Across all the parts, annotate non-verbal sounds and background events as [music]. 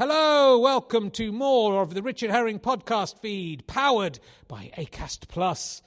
Hello, welcome to more of the Richard Herring podcast feed, powered by Acast Plus.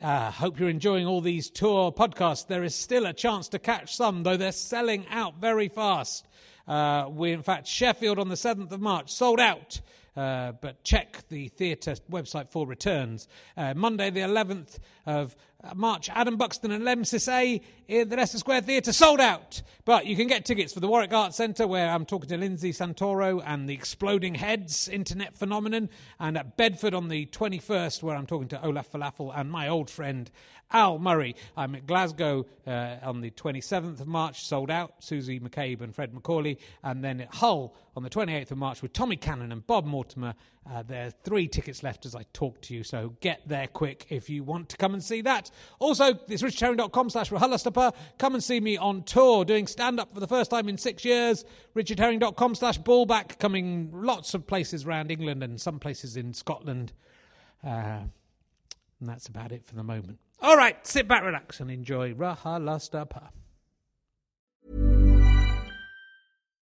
Uh, hope you're enjoying all these tour podcasts. There is still a chance to catch some, though they're selling out very fast. Uh, we, in fact, Sheffield on the 7th of March sold out. Uh, but check the theatre website for returns. Uh, Monday, the 11th of March, Adam Buxton and Lemn Sissay in the Leicester Square Theatre sold out. But you can get tickets for the Warwick Arts Centre, where I'm talking to Lindsay Santoro and the Exploding Heads Internet Phenomenon, and at Bedford on the 21st, where I'm talking to Olaf Falafel and my old friend Al Murray. I'm at Glasgow uh, on the 27th of March, sold out, Susie McCabe and Fred MacAulay, and then at Hull on the 28th of March with Tommy Cannon and Bob Mortimer. Uh, there are three tickets left as I talk to you, so get there quick if you want to come and see that. Also, it's richardherring.com slash RHLSTP. Come and see me on tour doing stand up for the first time in six years. richardherring.com slash ballback, coming lots of places around England and some places in Scotland. Uh, and that's about it for the moment. All right, sit back, relax, and enjoy RHLSTP.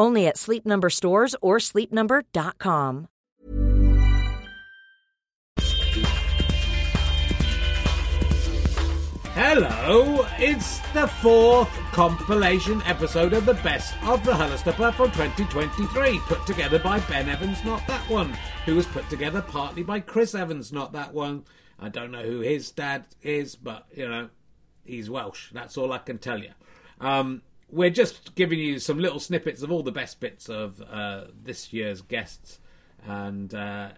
Only at Sleep Number stores or sleepnumber.com. Hello, it's the fourth compilation episode of the best of the RHLSTP from 2023, put together by Ben Evans, not that one, who was put together partly by Chris Evans, not that one. I don't know who his dad is, but you know, he's Welsh. That's all I can tell you. Um, we're just giving you some little snippets of all the best bits of uh, this year's guests, and uh,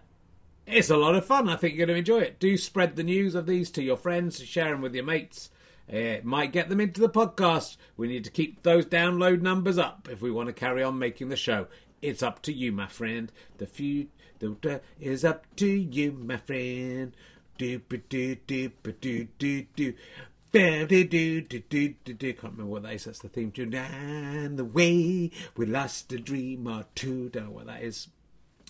it's a lot of fun. I think you're going to enjoy it. Do spread the news of these to your friends, share them with your mates. It might get them into the podcast. We need to keep those download numbers up if we want to carry on making the show. It's up to you, my friend. The future is up to you, my friend. Do do do do do do. Can't remember what that is. That's the theme tune. And the way we lost a dream or two. Don't know what that is.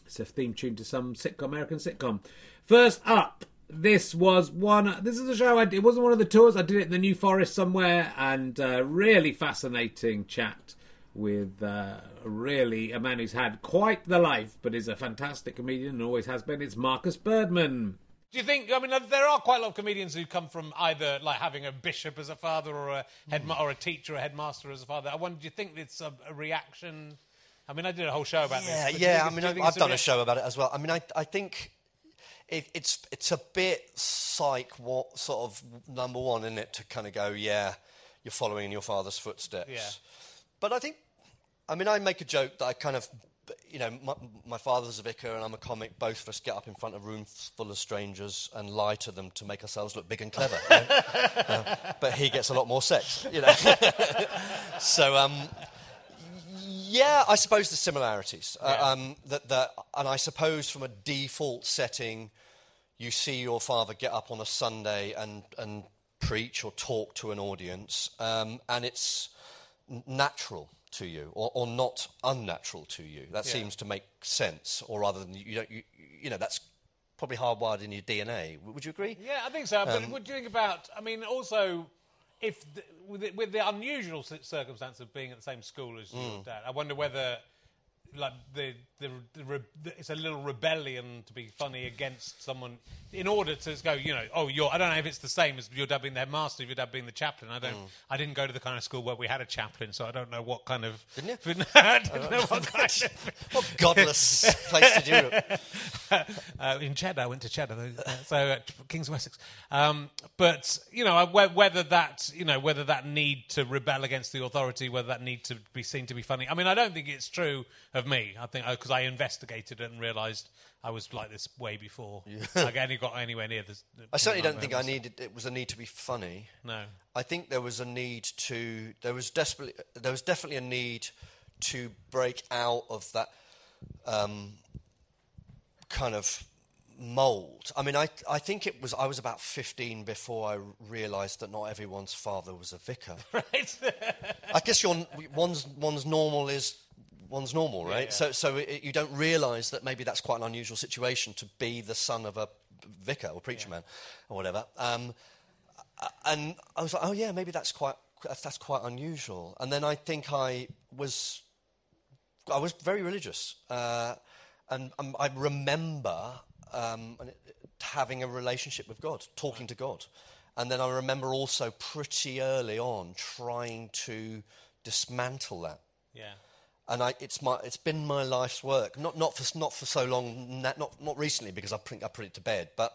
It's a theme tune to some sitcom, American sitcom. First up, this was one. This is a show. I, it wasn't one of the tours. I did it in the New Forest somewhere, and really fascinating chat with uh, really a man who's had quite the life, but is a fantastic comedian and always has been. It's Marcus Birdman. Do you think? I mean, there are quite a lot of comedians who come from either like having a bishop as a father or a head or a teacher, or a headmaster as a father. I wonder, do you think it's a, a reaction? I mean, I did a whole show about yeah, this. Yeah, I mean, I've, I've done a show about it as well. I mean, I, I think it, it's it's a bit psych. What sort of number one in it to kind of go, yeah, you're following in your father's footsteps. Yeah. But I think, I mean, I make a joke that I kind of you know, my, my, father's a vicar and I'm a comic. Both of us get up in front of rooms full of strangers and lie to them to make ourselves look big and clever. You know? [laughs] uh, but he gets a lot more sex, you know. [laughs] so, um, yeah, I suppose the similarities. Uh, yeah. Uh, um, that, that, and I suppose from a default setting, you see your father get up on a Sunday and, and preach or talk to an audience, um, and it's natural to you or, or not unnatural to you. That yeah. seems to make sense, or rather than you, don't, you, you know, that's probably hardwired in your DNA. Would you agree? Yeah, I think so. Um, but what do you think about, I mean, also, if the, with, the, with, the, unusual circumstance of being at the same school as mm. your dad, I wonder whether like the the, the, re- the it's a little rebellion to be funny against someone in order to go. You know, oh, you're. I don't know if it's the same as your dad being the headmaster, if your dad being the chaplain. I don't. I didn't go to the kind of school where we had a chaplain, so I don't know what kind of. Didn't you? [laughs] I don't know what kind [laughs] of. [laughs] What godless place to do it. uh, in Cheddar, I went to Cheddar, uh, so uh, Kings of Wessex. Um, but you know, whe- whether that you know whether that need to rebel against the authority, whether that need to be seen to be funny. I mean, I don't think it's true of me. I think because I investigated it and realised I was like this way before [laughs] I only got anywhere near this. I certainly don't think I needed. It was a need to be funny. No. I think there was a need to. There was desperately. There was definitely a need to break out of that um, kind of mold. I mean, I I think it was. I was about fifteen before I realised that not everyone's father was a vicar. [laughs] Right. I guess your one's one's normal is one's normal, right? yeah. So so it, you don't realise that maybe that's quite an unusual situation to be the son of a vicar or preacher man or whatever. Um, and I was like, oh yeah, maybe that's quite that's, that's quite unusual. And then I think I was I was very religious, uh, and um, I remember um, having a relationship with God, talking to God, and then I remember also pretty early on trying to dismantle that. yeah. And I, it's my, it's been my life's work. Not, not for, not for so long, not, not, not recently because I put, I put it to bed, but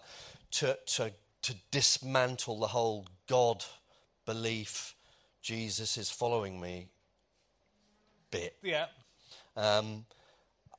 to, to, to dismantle the whole God belief, Jesus is following me bit. Yeah. Um,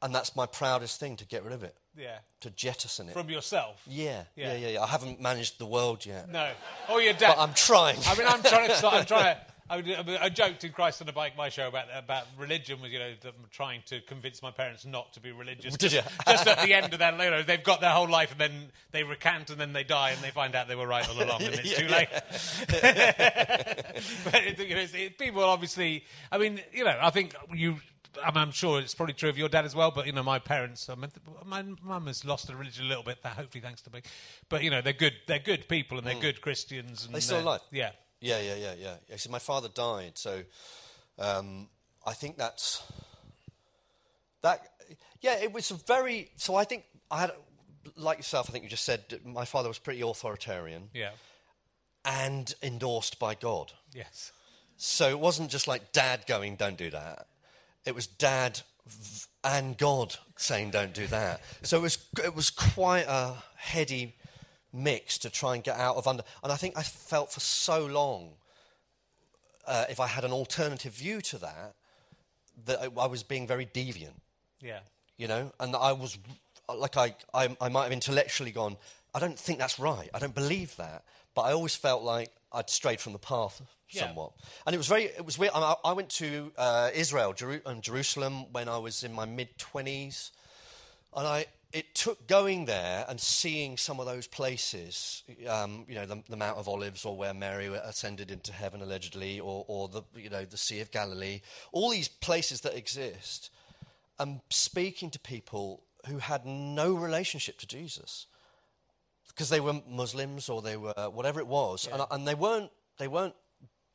and that's my proudest thing to get rid of it, Yeah. to jettison it. From yourself. yeah, yeah, Yeah. yeah, yeah. I haven't managed the world yet, No. Oh, your dad. but I'm trying. I mean, I'm trying to. I'm trying to. I, mean, I joked in Christ on a Bike, my show about about religion was, you know, trying to convince my parents not to be religious. [laughs] Did just, you? just at the end of that, you know, they've got their whole life and then they recant and then they die and they find out they were right all [laughs] along and it's too late. [laughs] but it, you know, it's, it, people obviously, I mean, you know, I think you. I'm sure it's probably true of your dad as well, but you know, my parents, I mean, my mum has lost her religion a little bit, hopefully thanks to me. But you know, they're good, they're good people and they're mm. good Christians. And They still alive? Yeah, Yeah, yeah, yeah, yeah. yeah so my father died, so um, I think that's that. Yeah, it was a very. So I think I had, like yourself. I think you just said my father was pretty authoritarian yeah, and endorsed by God. yes, So it wasn't just like dad going, "Don't do that." It was dad v- and God saying, "Don't do that." So it was it was quite a heady mix to try and get out of under. And I think I felt for so long, uh, if I had an alternative view to that, that I, was being very deviant yeah, you know, and I was like, I, I, I might have intellectually gone, I don't think that's right. I don't believe that. But I always felt like I'd strayed from the path Yeah. somewhat. And it was very, it was weird. I, I went to uh, Israel, Jeru- and Jerusalem, when I was in my mid 20s. And I, it took going there and seeing some of those places, um, you know, the, the Mount of Olives, or where Mary ascended into heaven allegedly, or, or the, you know, the Sea of Galilee, all these places that exist, and speaking to people who had no relationship to Jesus because they were Muslims or they were whatever it was, and, and they weren't they weren't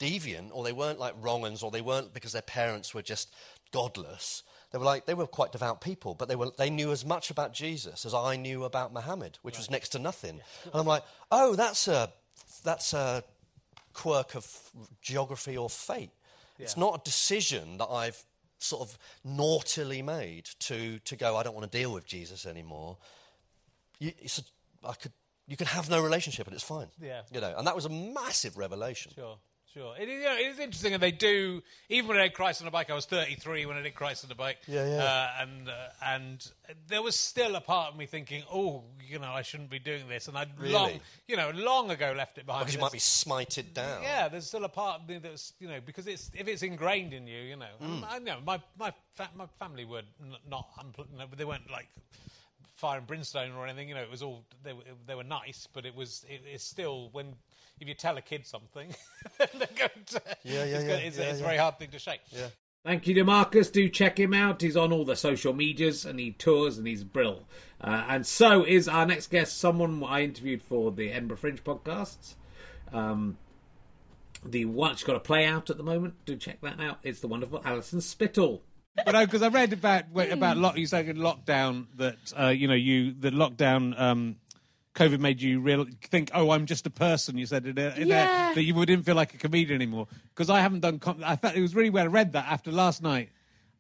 deviant or they weren't like wrong uns or they weren't because their parents were just godless. They were like they were quite devout people, but they were they knew as much about Jesus as I knew about Muhammad, which was next to nothing. And I'm like, oh, that's a that's a quirk of geography or fate. It's not a decision that I've sort of naughtily made to, to go, I don't want to deal with Jesus anymore. You, it's a, I could, you can have no relationship and it's fine. Yeah. You know, and that was a massive revelation. sure, sure. It is, you know, it is interesting, and they do. Even when I did Christ on a bike, I was 33 when I did Christ on a bike. Yeah, yeah. Uh, and uh, and there was still a part of me thinking, oh, you know, I shouldn't be doing this, and I'd long, you know, long ago left it behind. Because you might be smited down. Yeah, there's still a part of me that's you know because it's if it's ingrained in you, you know. Mm. I know my my fa- my family were n- not unpl- no, but they weren't like fire and brimstone or anything. You know, it was all they were they were nice, but it was it, it's still when if you tell a kid something, [laughs] they're going to Yeah, yeah, it's, yeah, gonna- it's, yeah, it's a very hard thing to shake. Yeah. Thank you to Marcus. Do check him out. He's on all the social medias and he tours and he's brill. Uh, and so is our next guest, someone I interviewed for the Edinburgh Fringe podcasts. Um, the one she's got a play out at the moment. Do check that out. It's the wonderful Alison Spittle. but because I read about about lock, you saying in lockdown that uh, you know you the lockdown. Um, COVID made you real think, oh, I'm just a person. You said in a, in Yeah. a, that you wouldn't feel like a comedian anymore because I haven't done. Com- I thought it was really I read that after last night.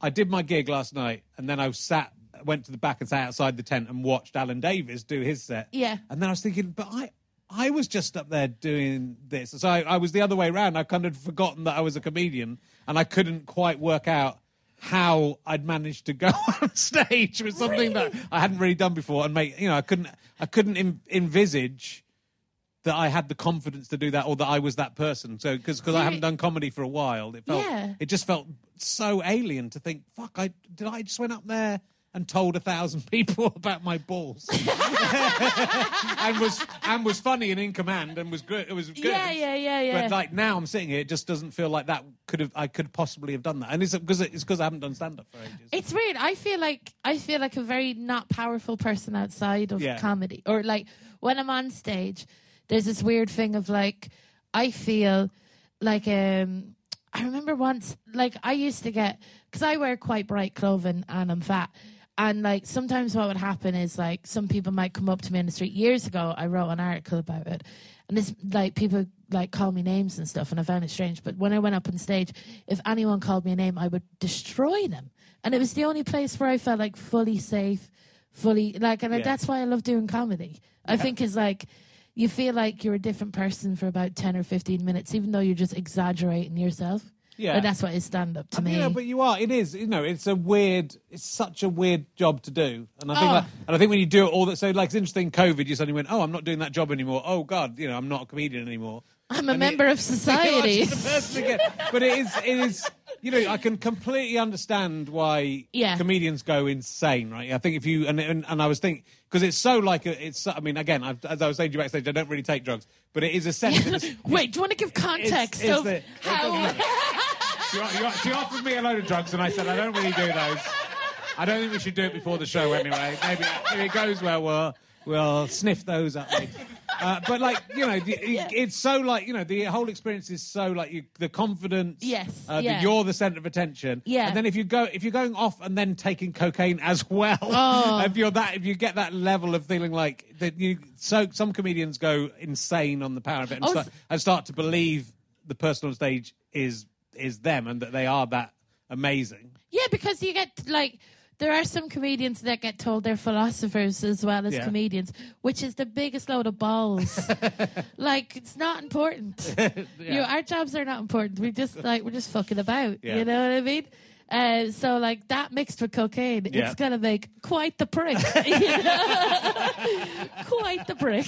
I did my gig last night, and then I sat, went to the back and sat outside the tent and watched Alan Davies do his set. Yeah. and then I was thinking, but I. I was just up there doing this. So I, I was the other way around. I kind of forgotten that I was a comedian and I couldn't quite work out how I'd managed to go [laughs] on stage with something that I hadn't really done before and make, you know, I couldn't, I couldn't en- envisage that I had the confidence to do that or that I was that person. So, because I haven't done comedy for a while, it felt, Yeah. it just felt so alien to think, fuck, I, did I just went up there and told a thousand [laughs] people about my balls [laughs] and was and was funny and in command and was good. It was good. Yeah, yeah, yeah, yeah. But like now, I'm sitting here, it just doesn't feel like that could have. I could possibly have done that, and it's because it's because I haven't done stand up for ages. It's weird. I feel like I feel like a very not powerful person outside of Yeah. comedy. Or like when I'm on stage, there's this weird thing of like I feel like um I remember once like I used to get because I wear quite bright clothing and I'm fat. And like sometimes what would happen is like some people might come up to me in the street. Years ago, I wrote an article about it, and this like people like call me names and stuff, and I found it strange. But when I went up on stage, if anyone called me a name, I would destroy them, and it was the only place where I felt like fully safe, fully like, and Yeah. that's why I love doing comedy. I think is like you feel like you're a different person for about ten or fifteen minutes, even though you're just exaggerating yourself. Yeah. and that's what is stand up to me. Yeah, but you are. It is. You know, it's a weird. It's such a weird job to do, and I think. Oh. That, and I think when you do it all that, so like it's interesting. COVID, you suddenly went, "Oh, I'm not doing that job anymore." Oh God, you know, I'm not a comedian anymore. I'm a And it- member of [laughs] You are society. just a person again. But it is. It is. You know, I can completely understand why Yeah. comedians go insane, right? I think if you and and, and I was thinking because it's so like a, it's. I mean, again, I've, as I was saying to you backstage, I don't really take drugs, but it is essential. [laughs] Wait, do you want to give context it's of the- how? She, she offered me a load of drugs, and I said I don't really do those. I don't think we should do it before the show anyway. Maybe if it goes well, we'll we'll sniff those up. later. Uh, but like you know, the, it- it's so like you know, the whole experience is so like you, the confidence. Yes, uh, yeah. that you're the centre of attention. Yeah. and then if you go, if you're going off and then taking cocaine as well, Oh. [laughs] if you're that, if you get that level of feeling like that, you so some comedians go insane on the power of it and, Oh, start, and start to believe the person on stage is is them and that they are that amazing. Yeah, because you get like there are some comedians that get told they're philosophers as well as Yeah. comedians, which is the biggest load of balls. [laughs] like it's not important. [laughs] you know, our jobs are not important. We just like we're just fucking about. Yeah. You know what I mean? Uh, so like that mixed with cocaine, Yeah. it's gonna make quite the prick. [laughs] [laughs] quite the prick.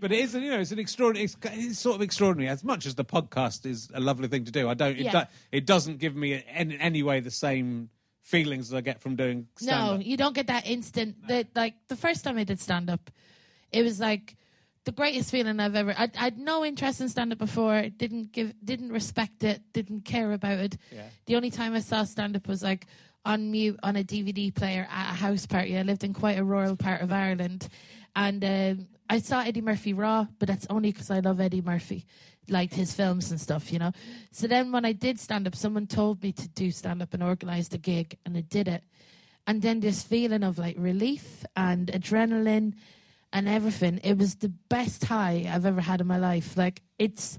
But it is, you know, it's an extraordinary. It's, it's sort of extraordinary. As much as the podcast is a lovely thing to do, I don't. It, Yeah. do, it doesn't give me in any way the same feelings as I get from doing No, stand-up. you don't get that instant. That like the first time I did stand up, it was like the greatest feeling I've ever. I'd, I'd no interest in stand up before. Didn't give, didn't respect it. Didn't care about it. Yeah. The only time I saw stand up was like on mute on a DVD player at a house party. I lived in quite a rural part of Ireland, and um, I saw Eddie Murphy raw, but that's only because I love Eddie Murphy. Liked his films and stuff, you know. So then when I did stand up, someone told me to do stand up and organized a gig, and I did it and then this feeling of like relief and adrenaline and everything it was the best high i've ever had in my life. Like it's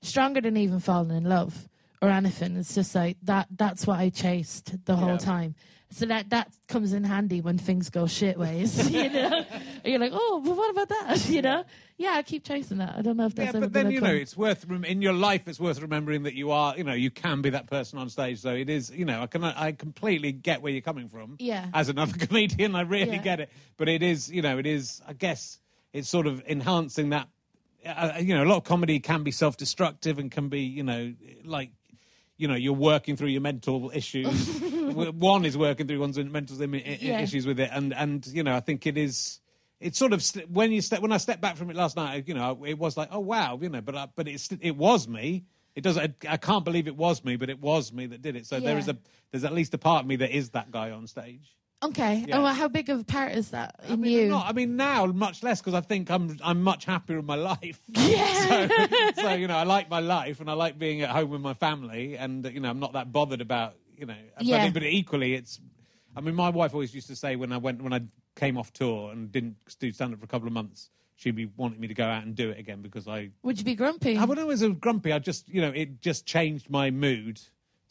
stronger than even falling in love or anything. It's just like that that's what i chased the whole Yeah. time so that that comes in handy when things go shit ways [laughs] you know. you're like oh but what about that [laughs] you know yeah i keep chasing that i don't know if that's Yeah, ever but then you know it's worth rem- in your life. It's worth remembering that you are, you know, you can be that person on stage. So it is, you know, I can, I completely get where you're coming from. Yeah. As another [laughs] comedian, I really Yeah. get it. But it is, you know, it is. I guess it's sort of enhancing that. Uh, you know, a lot of comedy can be self-destructive and can be, you know, like. You know, you're working through your mental issues. One is working through one's mental Yeah. issues with it, and and you know, I think it is it's sort of when you step when I stepped back from it last night, you know, it was like, oh wow, you know, but uh, but it's it was me. It does. I, I can't believe it was me, but it was me that did it. So there Yeah. is a there's at least a part of me that is that guy on stage. okay Yeah. oh, well, how big of a part is that in I mean, you not, I mean now much less because I think I'm I'm much happier in my life. [laughs] yeah [laughs] so, so you know, I like my life and I like being at home with my family, and you know, I'm not that bothered about you know. Yeah. But, but equally, it's. I mean, my wife always used to say when I went when I came off tour and didn't do stand up for a couple of months, she'd be wanting me to go out and do it again because I. Would you be grumpy? I wouldn't always grumpy. I just, you know, it just changed my mood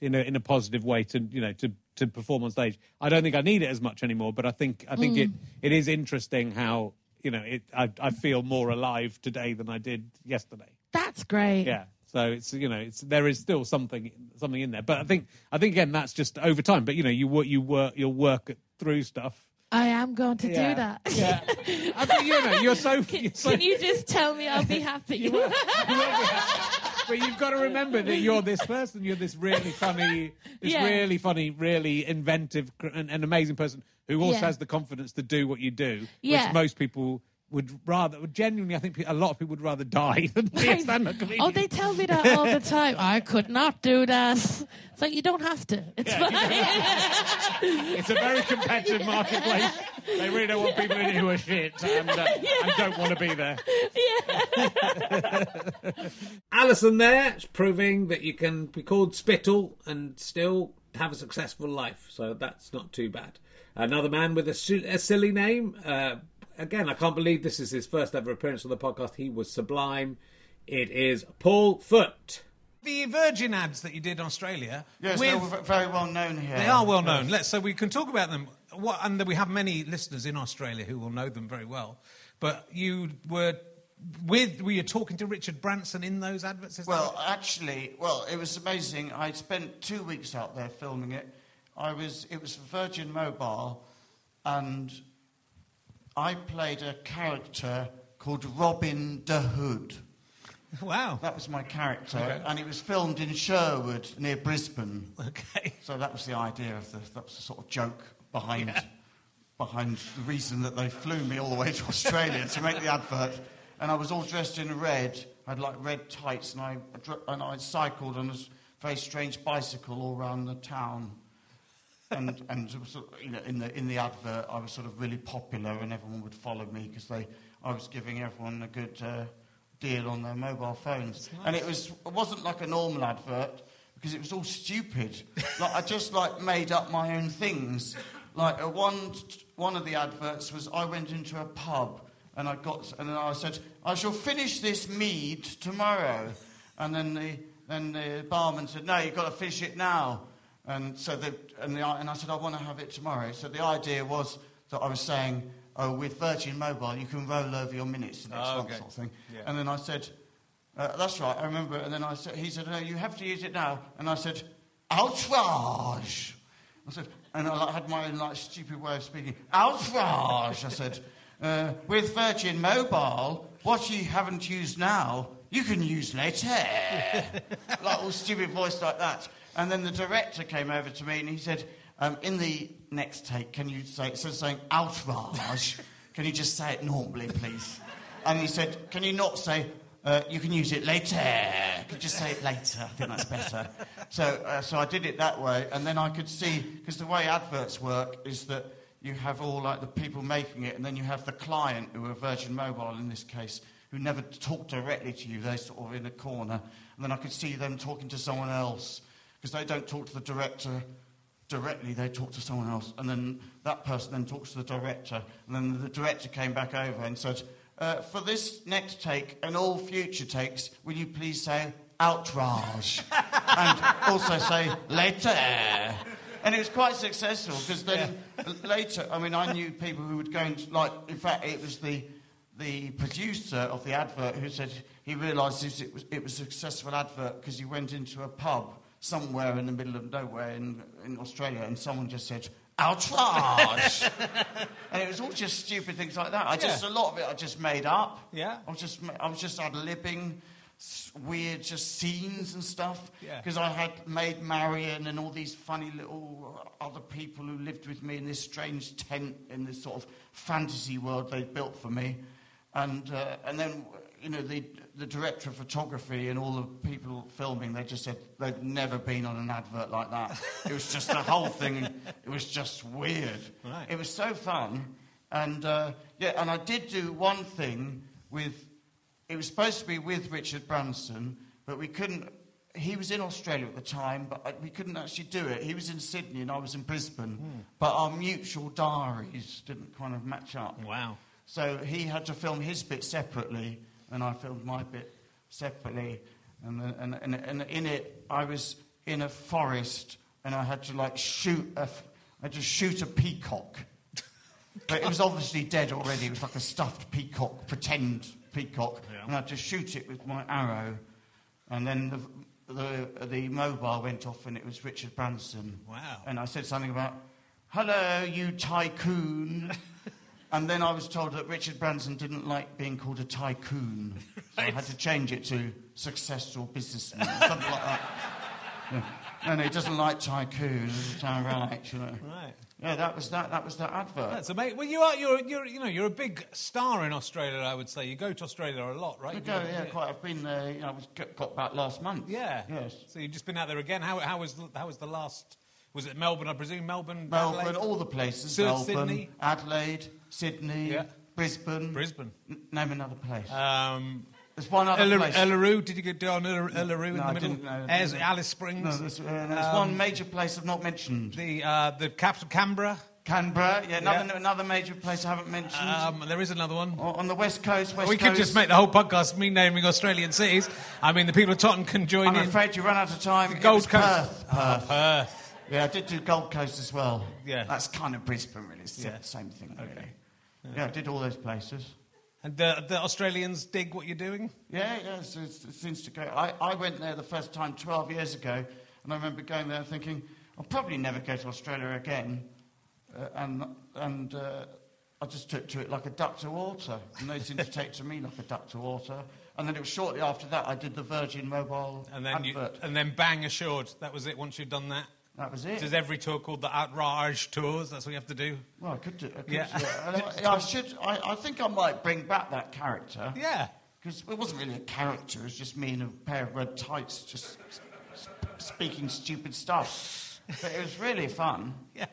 in a in a positive way to, you know, to to perform on stage. I don't think I need it as much anymore, but I think I think it mm. it is interesting how you know it. I I feel more alive today than I did yesterday. That's great. Yeah. So it's you know it's there is still something something in there, but I think I think again that's just over time. But you know you work you work you'll work it through stuff. I am going to Yeah. do that. Yeah. I think you know you're so. [laughs] Can, you're so can you just tell me I'll be happy? you won't be happy but you've got to remember that you're this person. You're this really funny, this Yeah. really funny, really inventive and, and amazing person who also Yeah. has the confidence to do what you do, Yeah. which most people would rather. Genuinely, I think a lot of people would rather die [laughs] than be a stand-up comedian. oh, they tell me that all the [laughs] time. I could not do that. It's like you don't have to. It's Yeah, fine. [laughs] It's a very competitive marketplace. They really don't want people who are shit and, uh, and don't want to be there. Yeah. Alison there is proving that you can be called Spittle and still have a successful life, so that's not too bad. Another man with a, su- a silly name. Uh, again, I can't believe this is his first ever appearance on the podcast. He was sublime. It is Paul Foot. The Virgin ads that you did in Australia. Yes, with- they're very well known here. They are well known. Let's so we can talk about them. What, and we have many listeners in Australia who will know them very well. But you were with were you talking to Richard Branson in those adverts? Is Well, right? actually, well, it was amazing. I spent two weeks out there filming it. I was, it was Virgin Mobile, and I played a character called Robin the Hood. wow. That was my character, Okay. and it was filmed in Sherwood near Brisbane. Okay. So that was the idea of the that was the sort of joke behind behind the reason that they flew me all the way to Australia to make the advert. And I was all dressed in red. I had like red tights, and I and I cycled on a very strange bicycle all around the town. And and you know, in the in the advert, I was sort of really popular, and everyone would follow me because they I was giving everyone a good. Uh, Deal on their mobile phones, and it was it wasn't like a normal advert because it was all stupid. like I just like made up my own things. Like uh, one one of the adverts was I went into a pub and I got and then I said I shall finish this mead tomorrow, and then the then the barman said no you've got to finish it now, and so the and the and I said I want to have it tomorrow. So the idea was that I was saying. Oh, with Virgin Mobile, you can roll over your minutes next Oh, month, okay. sort of thing. Yeah. And then I said, uh, that's right, I remember. And then I said, he said, no, you have to use it now. And I said, outrage. I said, and I like, had my own like stupid way of speaking. Outrage. I said, uh, with Virgin Mobile, what you haven't used now, you can use later. [laughs] like all stupid voice like that. And then the director came over to me and he said, um, in the next take, can you say, instead of saying outrage, [laughs] can you just say it normally, please? And he said, can you not say, uh, you can use it later? Could you just say it later? I think that's better. So, uh, so I did it that way, and then I could see, because the way adverts work is that you have all like the people making it, and then you have the client, who are Virgin Mobile in this case, who never talk directly to you. They're sort of in a corner, and then I could see them talking to someone else because they don't talk to the director directly. They talk to someone else, and then that person then talks to the director, and then the director came back over and said, uh, "For this next take and all future takes, will you please say outrage [laughs] and also say later?" And it was quite successful because then later, I mean, I knew people who would go and like. In fact, it was the the producer of the advert who said he realised it was it was a successful advert because he went into a pub somewhere in the middle of nowhere in in Australia and someone just said outrage, [laughs] and it was all just stupid things like that. I just Yeah. a lot of it I just made up. Yeah. I was just I was just ad libbing. Weird, just scenes and stuff. Yeah. Because I had made Marion and all these funny little other people who lived with me in this strange tent in this sort of fantasy world they built for me, and uh, and then you know the the director of photography and all the people filming they just said they'd never been on an advert like that. [laughs] it was just the whole thing. It was just weird. Right. It was so fun, and uh, yeah, and I did do one thing with. It was supposed to be with Richard Branson, but we couldn't. he was in Australia at the time, but I, we couldn't actually do it. He was in Sydney and I was in Brisbane, but our mutual diaries didn't kind of match up. Wow. So he had to film his bit separately, and I filmed my bit separately. And, the- and, and, and in it, I was in a forest, and I had to like shoot a, I had to shoot a peacock. But it was obviously dead already. It was like a stuffed peacock, pretend peacock, and I had to shoot it with my arrow. And then the, the, the mobile went off, and it was Richard Branson. Wow. And I said something about, "Hello, you tycoon." [laughs] and then I was told that Richard Branson didn't like being called a tycoon, so I had to change it to successful businessman, [laughs] something like that. Yeah. No, no, he doesn't like tycoon. Is that right? You know. Right. Yeah, that was that. That was that advert. That's amazing. Well, you are. You're. You're. You know. You're a big star in Australia. I would say. You go to Australia a lot, right? I go, yeah, quite. I've been there. You know, I was got, back last month. Yeah. Yes. So you've just been out there again. How, how was the, how was the last? Was it Melbourne? I presume Melbourne. Melbourne, Adelaide? all the places. Melbourne, Sydney? Adelaide, Sydney, Yeah. Brisbane. Brisbane. N- name another place. Um, There's one other place. Uluru. Did you go down Uluru in No, the I middle? didn't know. As Alice Springs. No, there's, uh, there's Um, one major place I've not mentioned. The uh, the capital Canberra. Canberra, yeah, another, Yeah. another major place I haven't mentioned. Um, there is another one. O- on the west coast, west Coast we coast. could just make the whole podcast me naming Australian cities. I mean, the people of Tottenham can join in. I'm in. afraid you run out of time. It Gold Coast. Perth. Perth. Perth. Yeah, I did do Gold Coast as well. Yeah. That's kind of Brisbane, really. It's the Yeah. same thing, really. Yeah, I did all those places. And the, the Australians dig what you're doing. Yeah, yeah, it's, it's, it seems to go. I, I went there the first time 12 years ago, and I remember going there thinking, I'll probably never go to Australia again. Uh, and and uh, I just took to it like a duck to water, and they seemed to take to me like a duck to water. And then it was shortly after that I did the Virgin Mobile And then, you, advert. and then bang assured. That was it. Once you'd done that, that was it. there's every tour called the Outrage tours. That's what you have to do. Well, I could do. I, could, Yeah. And I, [laughs] I should. I, I think I might bring back that character. Yeah. Because it wasn't really a character, it was just me in a pair of red tights just sp- speaking stupid stuff. But it was really fun. [laughs] Yeah.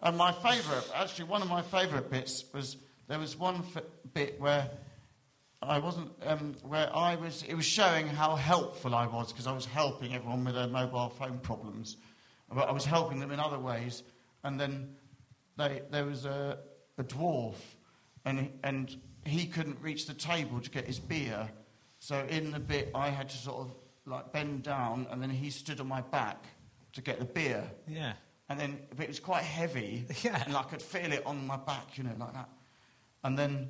And my favourite, actually, one of my favourite bits was there was one f- bit where I wasn't, um, where I was, it was showing how helpful I was because I was helping everyone with their mobile phone problems. But I was helping them in other ways. And then they, there was a, a dwarf and, he- and he couldn't reach the table to get his beer. So in the bit, I had to sort of like bend down and then he stood on my back to get the beer. Yeah. And then but it was quite heavy. [laughs] Yeah. And I could feel it on my back, you know, like that. And then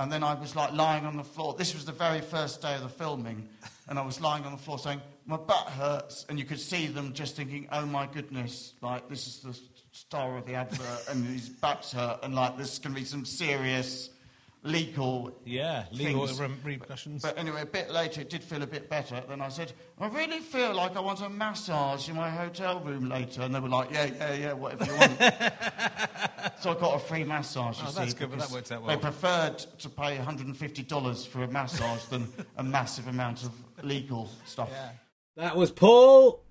and then I was like lying on the floor. This was the very first day of the filming. And I was lying on the floor saying, My butt hurts. And you could see them just thinking, Oh my goodness, like this is the star of the advert and his backs hurt and like this can be some serious legal Yeah. Legal things. repercussions. But anyway, a bit later, it did feel a bit better. Then I said, I really feel like I want a massage in my hotel room later. And they were like, yeah, yeah, yeah, whatever you want. [laughs] so I got a free massage, you Oh, see. good, but that worked out They preferred to pay $150 for a massage than a massive amount of legal stuff. That was Paul,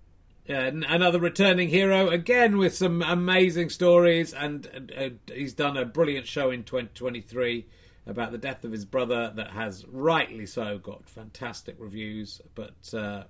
uh, another returning hero, again with some amazing stories, and uh, he's done a brilliant show in 2023 about the death of his brother that has rightly so got fantastic reviews, but uh,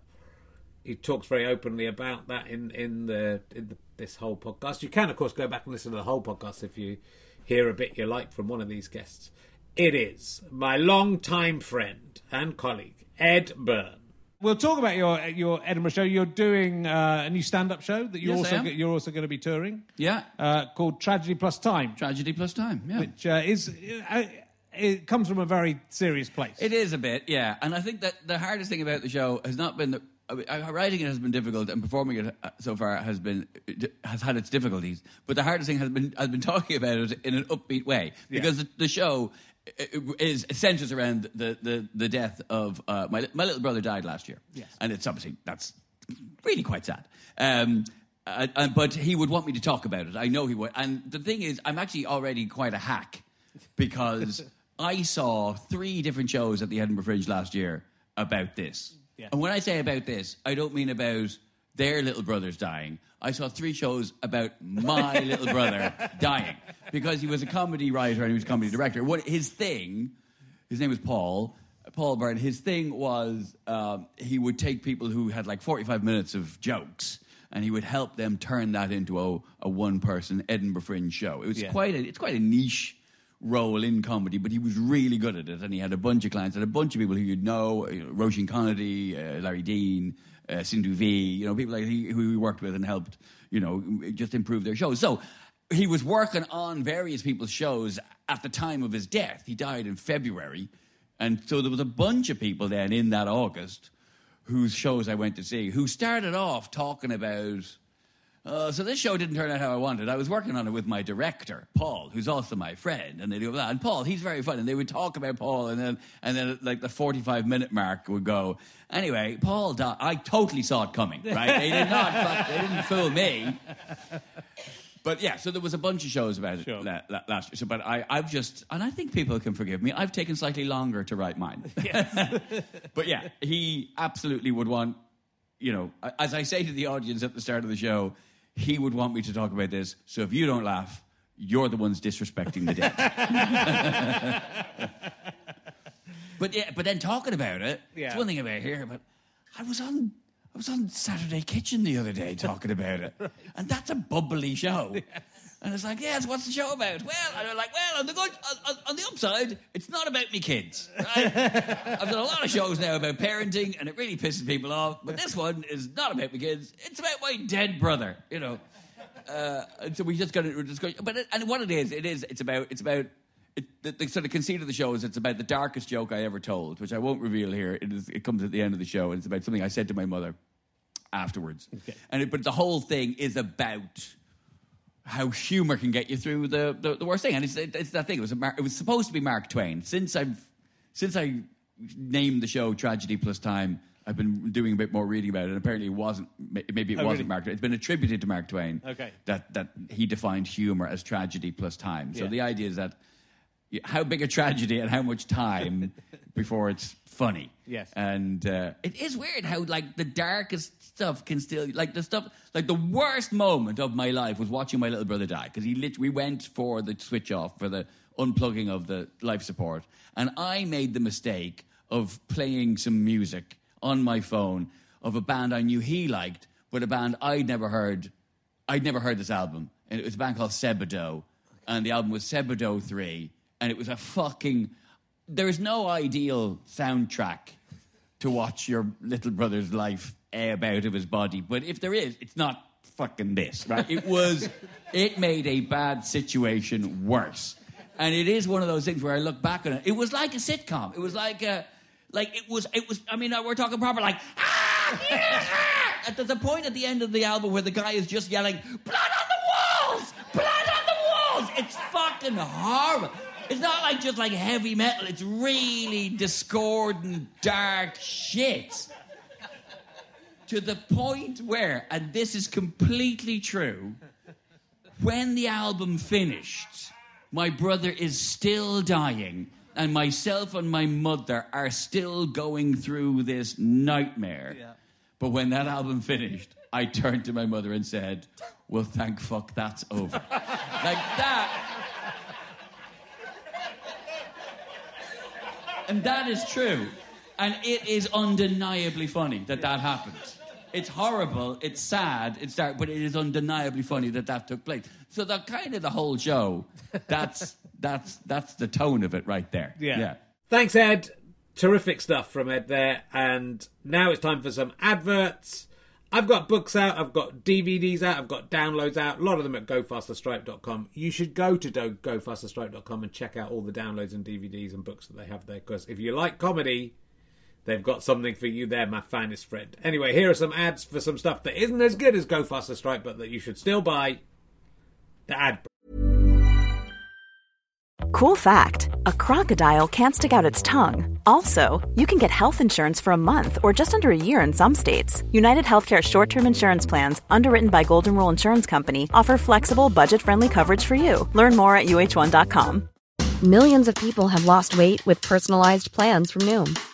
he talks very openly about that in in the in the, this whole podcast. You can, of course, go back and listen to the whole podcast if you hear a bit you like from one of these guests. It is my long-time friend and colleague Ed Byrne. We'll talk about your your Edinburgh show. You're doing uh, a new stand-up show that you're Yes, also am. you're also going to be touring. Yeah. uh, called Tragedy Plus Time, Tragedy plus time. Yeah. which uh, is uh, it comes from a very serious place. It is a bit, yeah. And I think that the hardest thing about the show has not been the. I mean, uh, writing it has been difficult, and performing it uh, so far has been has had its difficulties. But the hardest thing has been has been [laughs] talking about it in an upbeat way because the, the show uh, is centers around the, the, the death of uh, my my little brother died last year, yes. and it's obviously that's really quite sad. Um, uh, uh, but he would want me to talk about it. I know he would. And the thing is, I'm actually already quite a hack because [laughs] I saw three different shows at the Edinburgh Fringe last year about this. And when I say about this, I don't mean about their little brothers dying. I saw three shows about my [laughs] little brother dying because he was a comedy writer and he was a comedy director. What his thing, his name was Paul. Paul Byrne, his thing was um, he would take people who had like 45 minutes of jokes and he would help them turn that into a, a one person Edinburgh Fringe show. It was Yeah. quite a, it's quite a niche role in comedy, but he was really good at it. And he had a bunch of clients and a bunch of people who you'd know, you know Roisin Kennedy, uh, Larry Dean, uh, Sindhu Vee, you know, people like he, who he worked with and helped, you know, just improve their shows. So he was working on various people's shows at the time of his death. He died in February. And so there was a bunch of people then in that August whose shows I went to see who started off talking about uh, so this show didn't turn out how I wanted. I was working on it with my director, Paul, who's also my friend, and they do that. And Paul, he's very fun, and they would talk about Paul, and then and then like the forty-five minute mark would go. Anyway, Paul, died. I totally saw it coming. Right? They did not. [laughs] fuck- they didn't fool me. But yeah, so there was a bunch of shows about it Sure. la- la- last year. So, but I, I've just, and I think people can forgive me. I've taken slightly longer to write mine. [laughs] [laughs] but yeah, he absolutely would want, you know, as I say to the audience at the start of the show, he would want me to talk about this. So if you don't laugh, you're the ones disrespecting the dead. [laughs] but yeah, but then talking about it, Yeah. it's one thing about here, but I was on. I was on Saturday Kitchen the other day talking about it, [laughs] and that's a bubbly show. And it's like, yes, what's the show about? Well, and I'm like, well, on the good, on, on- the upside, it's not about me kids. Right? [laughs] I've done a lot of shows now about parenting, and it really pisses people off. But this one is not about my kids; it's about my dead brother. You know. Uh, and so we just got to just go, but it, and what it is, it is, it's about, it's about. It, the, the sort of conceit of the show is it's about the darkest joke I ever told, which I won't reveal here. It is. It comes at the end of the show, and it's about something I said to my mother afterwards. Okay. And it, but the whole thing is about how humor can get you through the, the, the worst thing. And it's, it's that thing. It was, a Mar- it was supposed to be Mark Twain. Since I've since I named the show Tragedy Plus Time, I've been doing a bit more reading about it. And apparently, it wasn't. Maybe it Oh, wasn't really? Mark Twain. It's been attributed to Mark Twain. Okay. That that he defined humor as tragedy plus time. So Yeah. the idea is that how big a tragedy and how much time [laughs] before it's funny. Yes. And uh, it is weird how like the darkest stuff can still like the stuff like the worst moment of my life was watching my little brother die because he lit- we went for the switch off for the unplugging of the life support and I made the mistake of playing some music on my phone of a band I knew he liked but a band I'd never heard I'd never heard this album, and it was a band called Sebadoh, and the album was Sebadoh Three, and it was a fucking. There is no ideal soundtrack to watch your little brother's life ebb out of his body, but if there is, it's not fucking this, right? [laughs] It was. It made a bad situation worse, and it is one of those things where I look back on it. It was like a sitcom. It was like a. Like it was, it was. I mean, we're talking proper, like ah, yeah, ah. And There's a point at the end of the album where the guy is just yelling, "Blood on the walls! Blood on the walls!" It's fucking horrible. It's not like just like heavy metal. It's really discordant, dark shit. To the point where, and this is completely true, when the album finished, my brother is still dying, and myself and my mother are still going through this nightmare. But when that album finished, I turned to my mother and said, Well, thank fuck that's over. [laughs] like that. And that is true. And it is undeniably funny that that happened. It's horrible, it's sad, it's dark, but it is undeniably funny that that took place. So that kind of the whole show, [laughs] that's that's that's the tone of it right there. Yeah. yeah. Thanks, Ed. Terrific stuff from Ed there. And now it's time for some adverts. I've got books out, I've got DVDs out, I've got downloads out, a lot of them at gofasterstripe.com. You should go to gofasterstripe.com and check out all the downloads and DVDs and books that they have there because if you like comedy, they've got something for you there, my finest friend. Anyway, here are some ads for some stuff that isn't as good as Go Faster Stripe, but that you should still buy. The ad Cool fact a crocodile can't stick out its tongue. Also, you can get health insurance for a month or just under a year in some states. United Healthcare short term insurance plans, underwritten by Golden Rule Insurance Company, offer flexible, budget friendly coverage for you. Learn more at uh1.com. Millions of people have lost weight with personalized plans from Noom,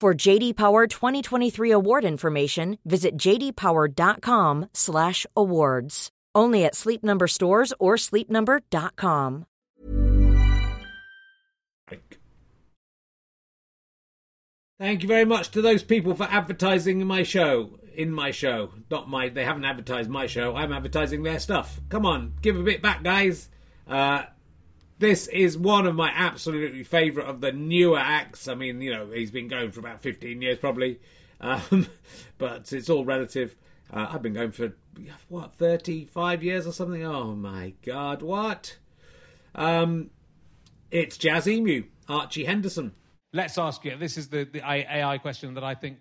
For JD Power 2023 award information, visit jdpower.com/awards. Only at Sleep Number stores or sleepnumber.com. Thank you very much to those people for advertising my show. In my show. Not my they haven't advertised my show. I'm advertising their stuff. Come on, give a bit back, guys. Uh this is one of my absolutely favourite of the newer acts. I mean, you know, he's been going for about 15 years probably. Um, [laughs] but it's all relative. Uh, I've been going for, what, 35 years or something? Oh my god, what? Um, it's Jazz Emu, Archie Henderson. Let's ask you. This is the, the AI question that I think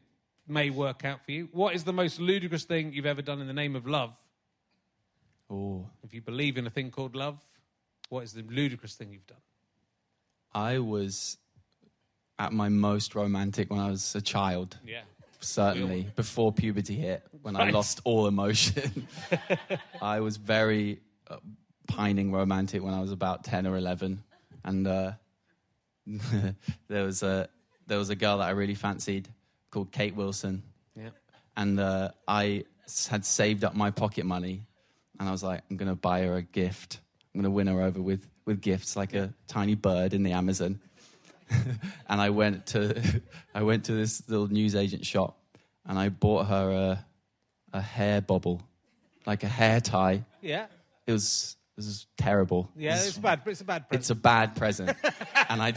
may work out for you. What is the most ludicrous thing you've ever done in the name of love? Oh, If you believe in a thing called love, what is the ludicrous thing you've done? I was at my most romantic when I was a child. Yeah. Certainly, before puberty hit, when I lost all emotion. [laughs] I was very uh, pining romantic when I was about 10 or 11. And uh, [laughs] there, was a, there was a girl that I really fancied called Kate Wilson. Yeah. And uh, I had saved up my pocket money. And I was like, I'm going to buy her a gift. I'm going to win her over with, with gifts like a tiny bird in the Amazon. [laughs] and I went to [laughs] I went to this little newsagent shop and I bought her a, a hair bobble, like a hair tie. Yeah. It was it was terrible. Yeah, It was- it's bad. It's a bad present. it's a bad present, [laughs] and I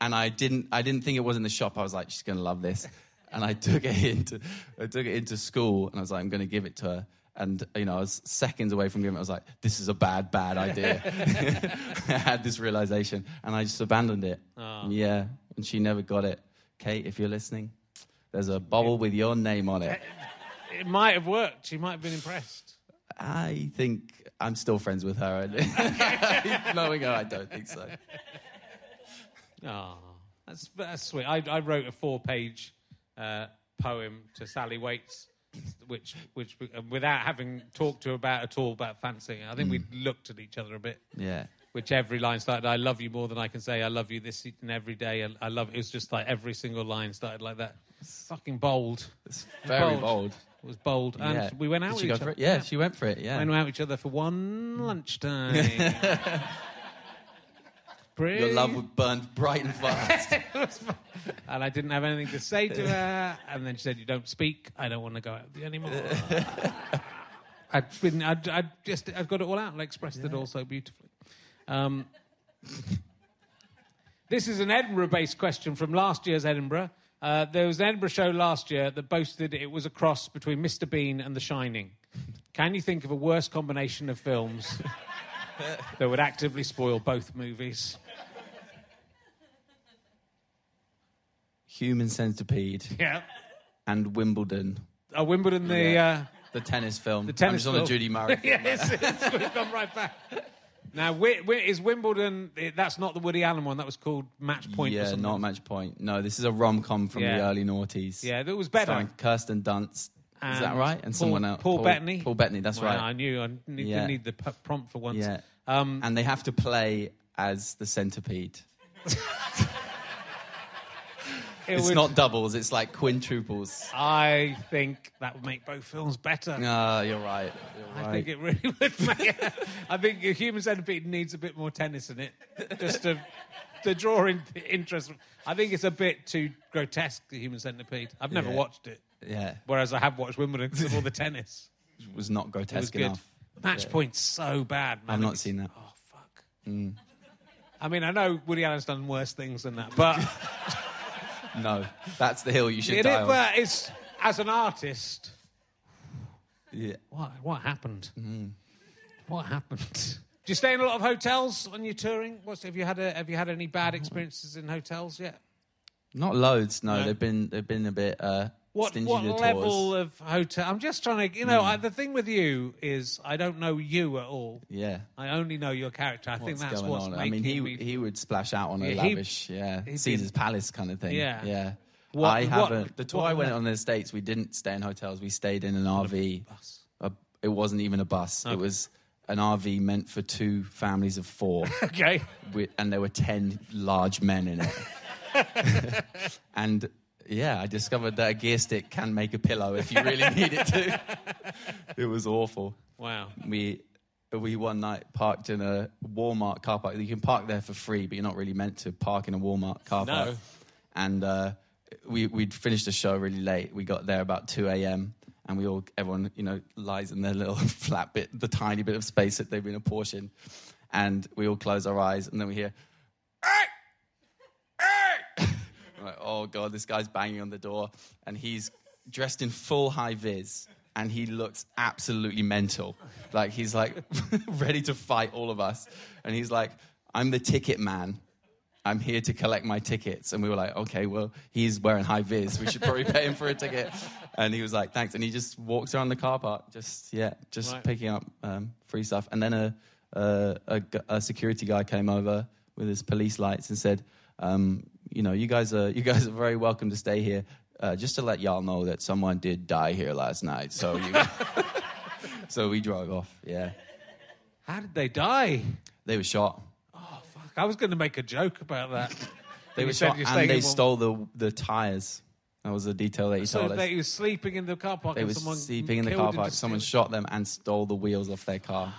and I didn't I didn't think it was in the shop. I was like, she's gonna love this, and I took it into I took it into school, and I was like, I'm gonna give it to her. And you know, I was seconds away from giving it. I was like, "This is a bad, bad idea." [laughs] [laughs] I had this realization, and I just abandoned it. Yeah, and she never got it. Kate, if you're listening, there's a bobble with your name on it. It might have worked. She might have been impressed. I think I'm still friends with her. [laughs] Knowing her, I don't think so. Oh, that's, that's sweet. I, I wrote a four-page uh, poem to Sally Waits, which, which, uh, without having talked to her about at all about fancying, I think we looked at each other a bit. Yeah. Which every line started, "I love you more than I can say. I love you this and every day. I, I love." It was just like every single line started like that. Fucking bold. It's very bold. It was bold, and yeah. we went out Did with each other. for it? Yeah, she went for it. Yeah. We went out with each other for one lunchtime. [laughs] Your love would burn bright and [laughs] fast. and I didn't have anything to say to her. And then she said, "You don't speak. I don't want to go out with you anymore." [laughs] I'd been, I'd, I'd just, I'd got it all out and I expressed it all so beautifully. Um, this is an Edinburgh-based question from last year's Edinburgh. Uh, there was an Edinburgh show last year that boasted it was a cross between Mr. Bean and The Shining. Can you think of a worse combination of films [laughs] that would actively spoil both movies? Human Centipede Yeah. and Wimbledon. Uh, Wimbledon, the uh, The tennis film. the tennis I'm just on a film. Judy Murray. [laughs] film yes, now. it's, we've gone right back. Now, Wi- Wi- is Wimbledon? eh, That's not the Woody Allen one. That was called Match Point. or yeah, something. not match point. No, this is a rom com from Yeah. the early noughties. Yeah, that was better. Starring Kirsten Dunst. Is that And right? And Paul- someone else. Paul Bettany. Paul Bettany, that's Well, right. I knew. I need, Yeah. didn't need the p- prompt for once. Yeah. Um, and they have to play as the centipede. it it's would- not doubles, it's like quintuples. I think that would make both films better. Ah, you're right. You're I right. think it really [laughs] would make. I think a Human Centipede needs a bit more tennis in it, just to to draw in interest. I think it's a bit too grotesque. The Human Centipede. I've never Yeah. watched it, yeah, whereas I have watched Wimbledon because of all the tennis. it was not It was grotesque good. enough. Match. Point's so bad. Man. I've not seen that. Oh fuck. Mm. I mean, I know Woody Allen's done worse things than that, but [laughs] No, that's the hill you should it, die on. but it's as an artist. Yeah. What what happened? Mm-hmm. What happened? [laughs] Do you stay in a lot of hotels when you're touring? What's have you had a, have you had any bad experiences in hotels yet? Not loads. No, No. they've been they've been a bit uh, What what tours. level of hotel? I'm just trying to, you know, hmm. I, the thing with you is I don't know you at all. Yeah. I only know your character. I think What's that's going what's on? making I mean, he me. he would splash out on a Yeah, he- lavish, yeah, he'd Caesar's Palace kind of thing. Yeah. yeah. What- I haven't. the tour what I went on in the states, we didn't stay in hotels. We stayed in an RV. A- it wasn't even a bus. It was an RV meant for two families of four. [laughs] okay. with, and there were 10 large men in it. [laughs] and yeah, I discovered that a gear stick can make a pillow if you really [laughs] need it to. it was awful. Wow. We we one night parked in a Walmart car park. You can park there for free, but you're not really meant to park in a Walmart car No. park. And uh, we we'd finished the show really late. We got there about 2 a.m. And we all, everyone, you know, lies in their little [laughs] flat bit, the tiny bit of space that they've been apportioned. And we all close our eyes, and then we hear, I'm like, oh god, this guy's banging on the door, and he's dressed in full high vis, and he looks absolutely mental. Like he's like [laughs] ready to fight all of us, and he's like, I'm the ticket man. I'm here to collect my tickets. And we were like, okay, well, he's wearing high vis. We should probably pay him for a ticket. And he was like, thanks. And he just walks around the car park, just, yeah, just Right. picking up um, free stuff. And then a, a, a a security guy came over with his police lights and said, um, you know, you guys are, [laughs] you guys are very welcome to stay here. Uh, just to let y'all know that someone did die here last night. So, you, [laughs] so we drove off. Yeah. How did they die? They were shot. Oh fuck, I was going to make a joke about that. [laughs] They were shot and they stole the, the tires. That was a detail that you So told us. they was sleeping in the car park. They were sleeping in the car park. Someone shot them and stole the wheels off their car.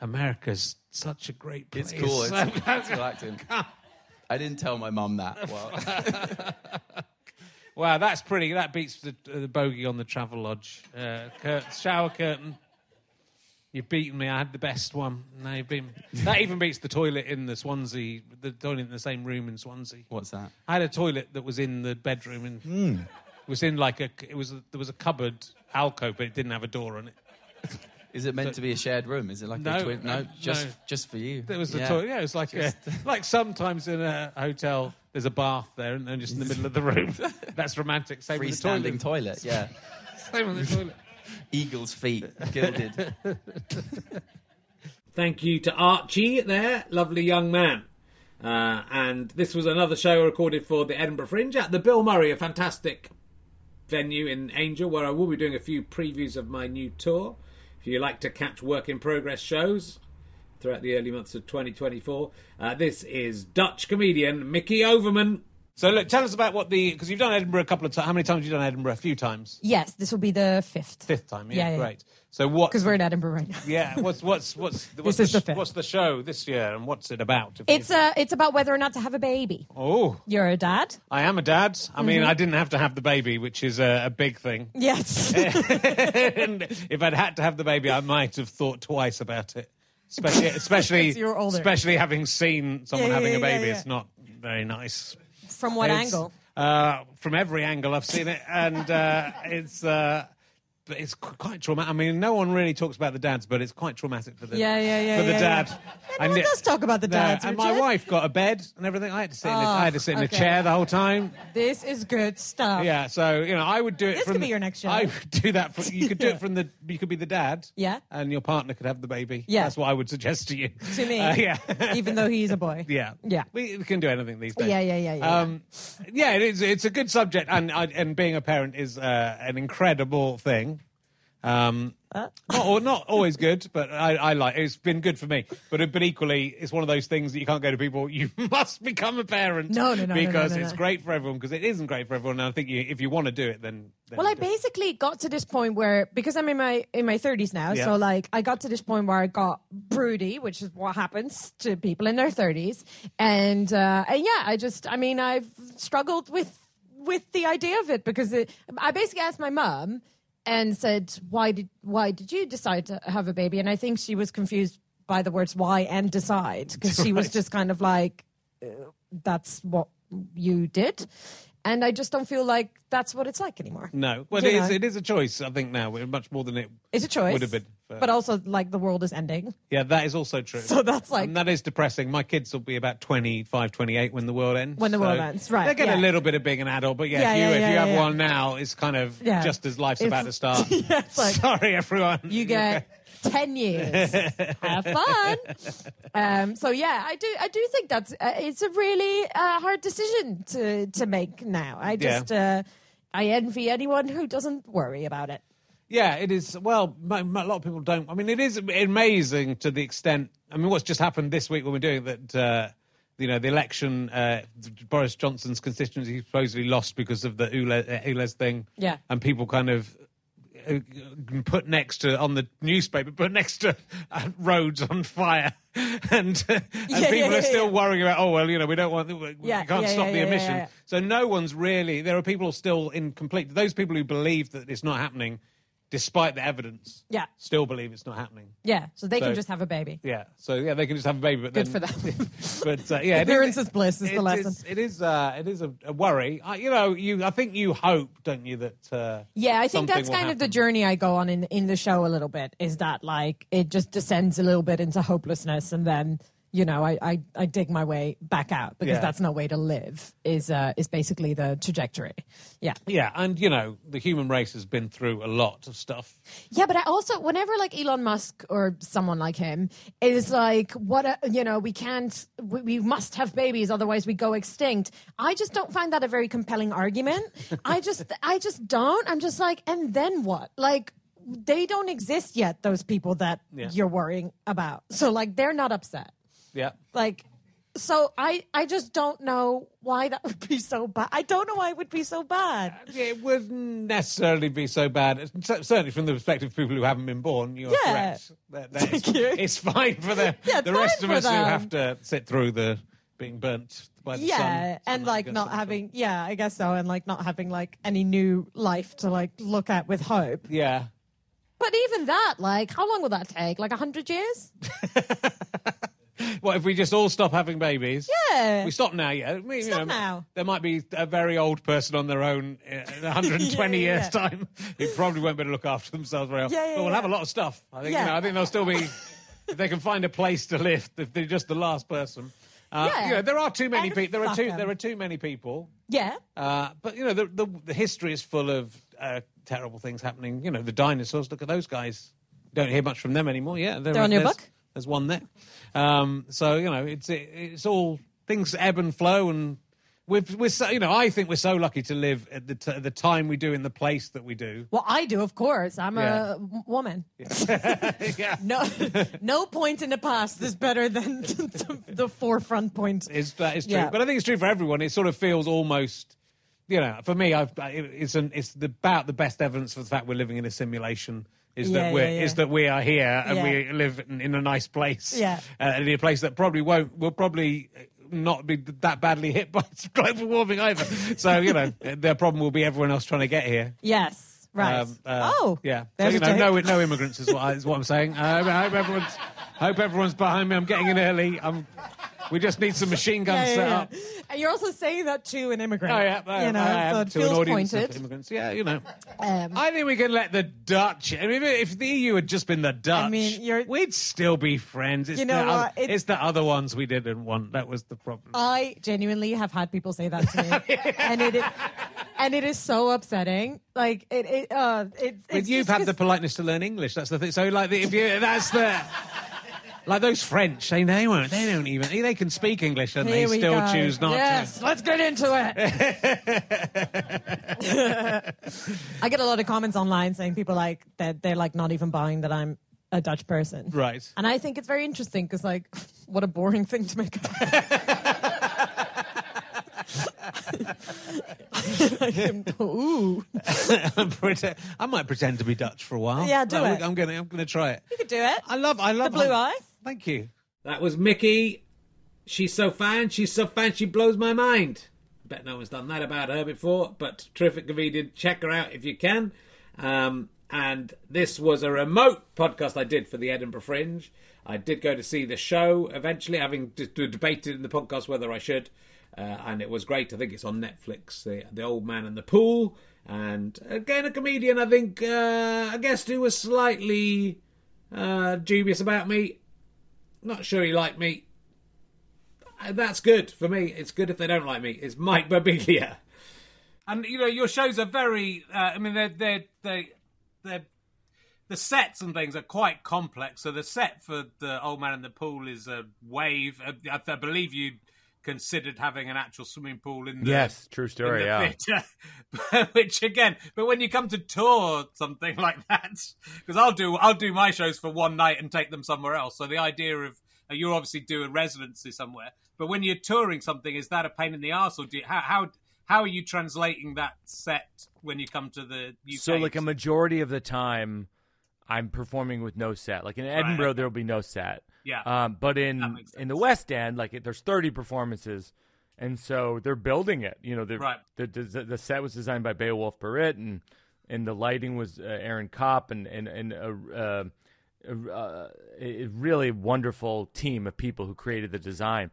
America's such a great place. It's cool. It's, it's acting. I didn't tell my mum that. [laughs] Well, Wow, that's pretty. That beats the, the bogey on the travel lodge. Uh, cur- shower curtain. You've beaten me. I had the best one. No, you've been. [laughs] That even beats the toilet in the Swansea. The toilet in the same room in Swansea. what's that? I had a toilet that was in the bedroom and it was in like a. It was a, there was a cupboard alcove, but it didn't have a door on it. [laughs] Is it meant to be a shared room? Is it like No, a twin? No, just no. just for you. There was the Yeah. toilet. Yeah, it was like a, [laughs] like sometimes in a hotel, there's a bath there, and then just in the middle of the room. [laughs] That's romantic. Same with the freestanding toilet. toilet. Yeah, [laughs] Same with the toilet. eagle's feet, gilded. Thank you to Archie there, lovely young man. Uh, and this was another show recorded for the Edinburgh Fringe at the Bill Murray, a fantastic venue in Angel, where I will be doing a few previews of my new tour. If you like to catch work in progress shows throughout the early months of 2024, uh, this is Dutch comedian Micky Overman. So look, tell us about what the because you've done Edinburgh a couple of times. How many times have you done Edinburgh? A few times. Yes, this will be the fifth. Fifth time. Yeah, Yeah, yeah. great. So what? Because we're in Edinburgh right now. yeah. What's what's what's [laughs] what's, is the, the what's the show this year and what's it about? It's uh, it's about whether or not to have a baby. oh, You're a dad. I am a dad. I mean, Mm-hmm. I didn't have to have the baby, which is a, a big thing. Yes. [laughs] and if I'd had to have the baby, I might have thought twice about it. Especially, [laughs] especially, you were older. especially having seen someone Yeah, having yeah, a baby. yeah. It's not very nice. From what It's- angle? Uh, from every angle I've seen it, and uh, it's uh, it's quite traumatic. I mean, no one really talks about the dads, but it's quite traumatic for the Yeah, yeah, yeah, for the yeah, dad. yeah. And no does talk about the no, dads, and my wife got a bed and everything. I had to sit in a, Oh, I had to sit in okay. a chair the whole time. This is good stuff. Yeah, so you know, I would do it. This from could be your next show. I would do that. For, you could do it [laughs] from the. You could be the dad. Yeah. And your partner could have the baby. Yeah. That's what I would suggest to you. To me. [laughs] Uh, yeah. [laughs] Even though he's a boy. Yeah. Yeah. We, we can do anything these days. Yeah, yeah, yeah, yeah, Um, yeah, it is. It's a good subject, and and being a parent is uh, an incredible thing. Um, Uh. not, al- not always good, but I, I like. It's been good for me, but but equally, it's one of those things that you can't go to people. You [laughs] must become a parent. No, no, no, no, no, because no, it's no. great for everyone. Because it isn't great for everyone. And I think you, if you want to do it, then, then Well, I it. basically got to this point where because I'm in my in my 30s now, Yeah. so like I got to this point where I got broody, which is what happens to people in their 30s, and uh, and yeah, I just I mean I've struggled with with the idea of it because it, I basically asked my mum and said why did why did you decide to have a baby, and I think she was confused by the words why and decide because she was just kind of like uh, that's what you did. and I just don't feel like that's what it's like anymore. No, well, it is, it is a choice. I think now, much more than it It's a choice, would have been. But also like the world is ending. yeah, that is also true. So that's like- and that is depressing. My kids will be about 25, 28 when the world ends. When the world ends, right, They get yeah. a little bit of being an adult, but yeah, Yeah, if you, yeah, if you yeah, have yeah. one now, it's kind of Yeah. just as life's It's- about to start. [laughs] Yeah, like- Sorry, everyone. You get ten years. Have [laughs] fun. Um, so yeah, I do. I do think that's uh, it's a really uh, hard decision to to make now. I just uh, I envy anyone who doesn't worry about it. Yeah, it is. Well, a lot of people don't. I mean, it is amazing to the extent. I mean, what's just happened this week when we're doing that? Uh, you know, the election, uh, Boris Johnson's constituency supposedly lost because of the ULEZ, uh, ULEZ thing. Yeah. and people kind of. uh, Put next to on the newspaper, put next to uh, roads on fire, [laughs] and, and Yeah, people yeah, are still yeah. worrying about. Oh well, you know, we don't want. We Yeah, can't yeah, stop yeah, the yeah, yeah, emission. yeah. So no one's really. There are people still in complete. Those people who believe that it's not happening, despite the evidence, Yeah. still believe it's not happening. Yeah, so they So- can just have a baby. Yeah. So yeah, they can just have a baby. But Good then, for them. [laughs] but uh, yeah, [laughs] is bliss is the lesson. It is. Uh, it is a, a worry. I, you know, you. I think you hope, don't you, that. Uh, Yeah, I think that's kind of the journey I go on in in the show a little bit. Is that like it just descends a little bit into hopelessness, and then you know I I, I dig my way back out because Yeah. that's no way to live. Is uh is basically the trajectory. Yeah. Yeah, and you know, the human race has been through a lot of stuff. Yeah, but I also whenever like Elon Musk or someone like him is like, what a, you know, we can't, we, we must have babies, otherwise we go extinct. I just don't find that a very compelling argument. I just, [laughs] I just don't. I'm just like, and then what? Like. They don't exist yet. Those people that Yeah. you're worrying about, so like they're not upset. Yeah. Like, so I, I just don't know why that would be so bad. I don't know why it would be so bad. It wouldn't necessarily be so bad. Certainly, from the perspective of people who haven't been born, you are Yeah. correct. That- that is- it's fine for them. [laughs] Yeah, the rest of us who have to sit through the being burnt by the sun. yeah and like not having yeah i guess so and like not having like any new life to like look at with hope Yeah. but even that like how long will that take like a hundred years [laughs] [laughs] What if we just all stop having babies? Yeah. We stop now, yeah. We- you Stop know, now. There might be a very old person on their own uh, [laughs] in 120 Yeah, yeah, years' yeah. time who probably won't be able to look after themselves very well. Yeah, yeah, but we'll have a lot of stuff. I think, Yeah. you know, I think they'll still be, [laughs] if they can find a place to live, if they're just the last person. Uh, Yeah. you know, there are too many people. There are too. 'em. There are too many people. yeah Uh, but you know, the, the the history is full of uh, terrible things happening. You know, the dinosaurs. Look at those guys. Don't hear much from them anymore. Yeah, there- They're on your book? There's one there. Um, so you know, it's it, it's all things ebb and flow, and we're we're so, you know, I think we're so lucky to live at the t- the time we do in the place that we do. well i do of course i'm Yeah. a w- woman [laughs] yeah, no no point in the past is better than [laughs] the, the forefront point It's, that is true. Yeah. But I think it's true for everyone. It sort of feels almost, you know, for me, I've, it- it's an, it's the, about the best evidence for the fact we're living in a simulation. Is Yeah, that we're yeah, yeah. is that we are here and we live in, in a nice place, Yeah. uh, in a place that probably won't will probably not be that badly hit [laughs] by global warming either. So you know, [laughs] their problem will be everyone else trying to get here. yes right Um, uh, oh yeah. So, there's you know, no, no immigrants is what, I, is what I'm saying. Uh, I hope everyone's, hope everyone's behind me. I'm getting in early. I'm, [laughs] we just need some machine guns yeah, set yeah, up. And you're also saying that to an immigrant. Oh yeah, I, you know, I so it to an feels of pointed. immigrants. Yeah, you know. Um, I think we can let the Dutch. I mean, if the EU had just been the Dutch, mean, you're- we'd still be friends. It's You know the what? Other, It's- it's the other ones we didn't want. That was the problem. I genuinely have had people say that to me, [laughs] and it is, and it is so upsetting. Like it, it, uh, it. but you've had the politeness to learn English. That's the thing. So, like, the, if you, that's the. [laughs] Like those French, they they won't. They don't even. They can speak English and Here they still go. choose not yes, to. Yes, let's get into it. [laughs] I get a lot of comments online saying people like that they're like not even buying that I'm a Dutch person, Right. and I think it's very interesting because like, [laughs] what a boring thing to make. [laughs] Ooh, I might pretend to be Dutch for a while. Yeah, do Like, it. I'm gonna. I'm gonna try it. you could do it. I love. I love The blue eyes. Thank you. That was Micky. She's so fan, she's so fan, she blows my mind. I Bet no one's done that about her before, but terrific comedian. Check her out if you can. Um, and this was a remote podcast I did for the Edinburgh Fringe. I did go to see the show eventually, having d- d- debated in the podcast whether I should. uh, and it was great. I think it's on Netflix. The, the Old Man and the Pool, and again a comedian. I think uh, a guest who was slightly uh, dubious about me. Not sure he liked me. Uh, That's good for me. It's good if they don't like me. It's Mike Birbiglia. And you know, your shows are very. Uh, I mean, they're they're they they're the sets and things are quite complex. So the set for the Old Man in the Pool is a wave. Uh, I, I believe you considered having an actual swimming pool in the Yes, true story, yeah. [laughs] Which again, but when you come to tour something [laughs] like that, because I'll do I'll do my shows for one night and take them somewhere else. So the idea of uh, you obviously do a residency somewhere, but when you're touring something, is that a pain in the ass, or do you, how how how are you translating that set when you come to the UK? So like a majority of the time, I'm performing with no set. Like in Edinburgh, there will be no set. Yeah. Um, but in in the West End, like it, there's 30 performances, and so they're building it. You know, Right. the, the the set was designed by Beowulf Boritt, and and the lighting was uh, Aaron Copp, and and and a, uh, a, uh, a really wonderful team of people who created the design.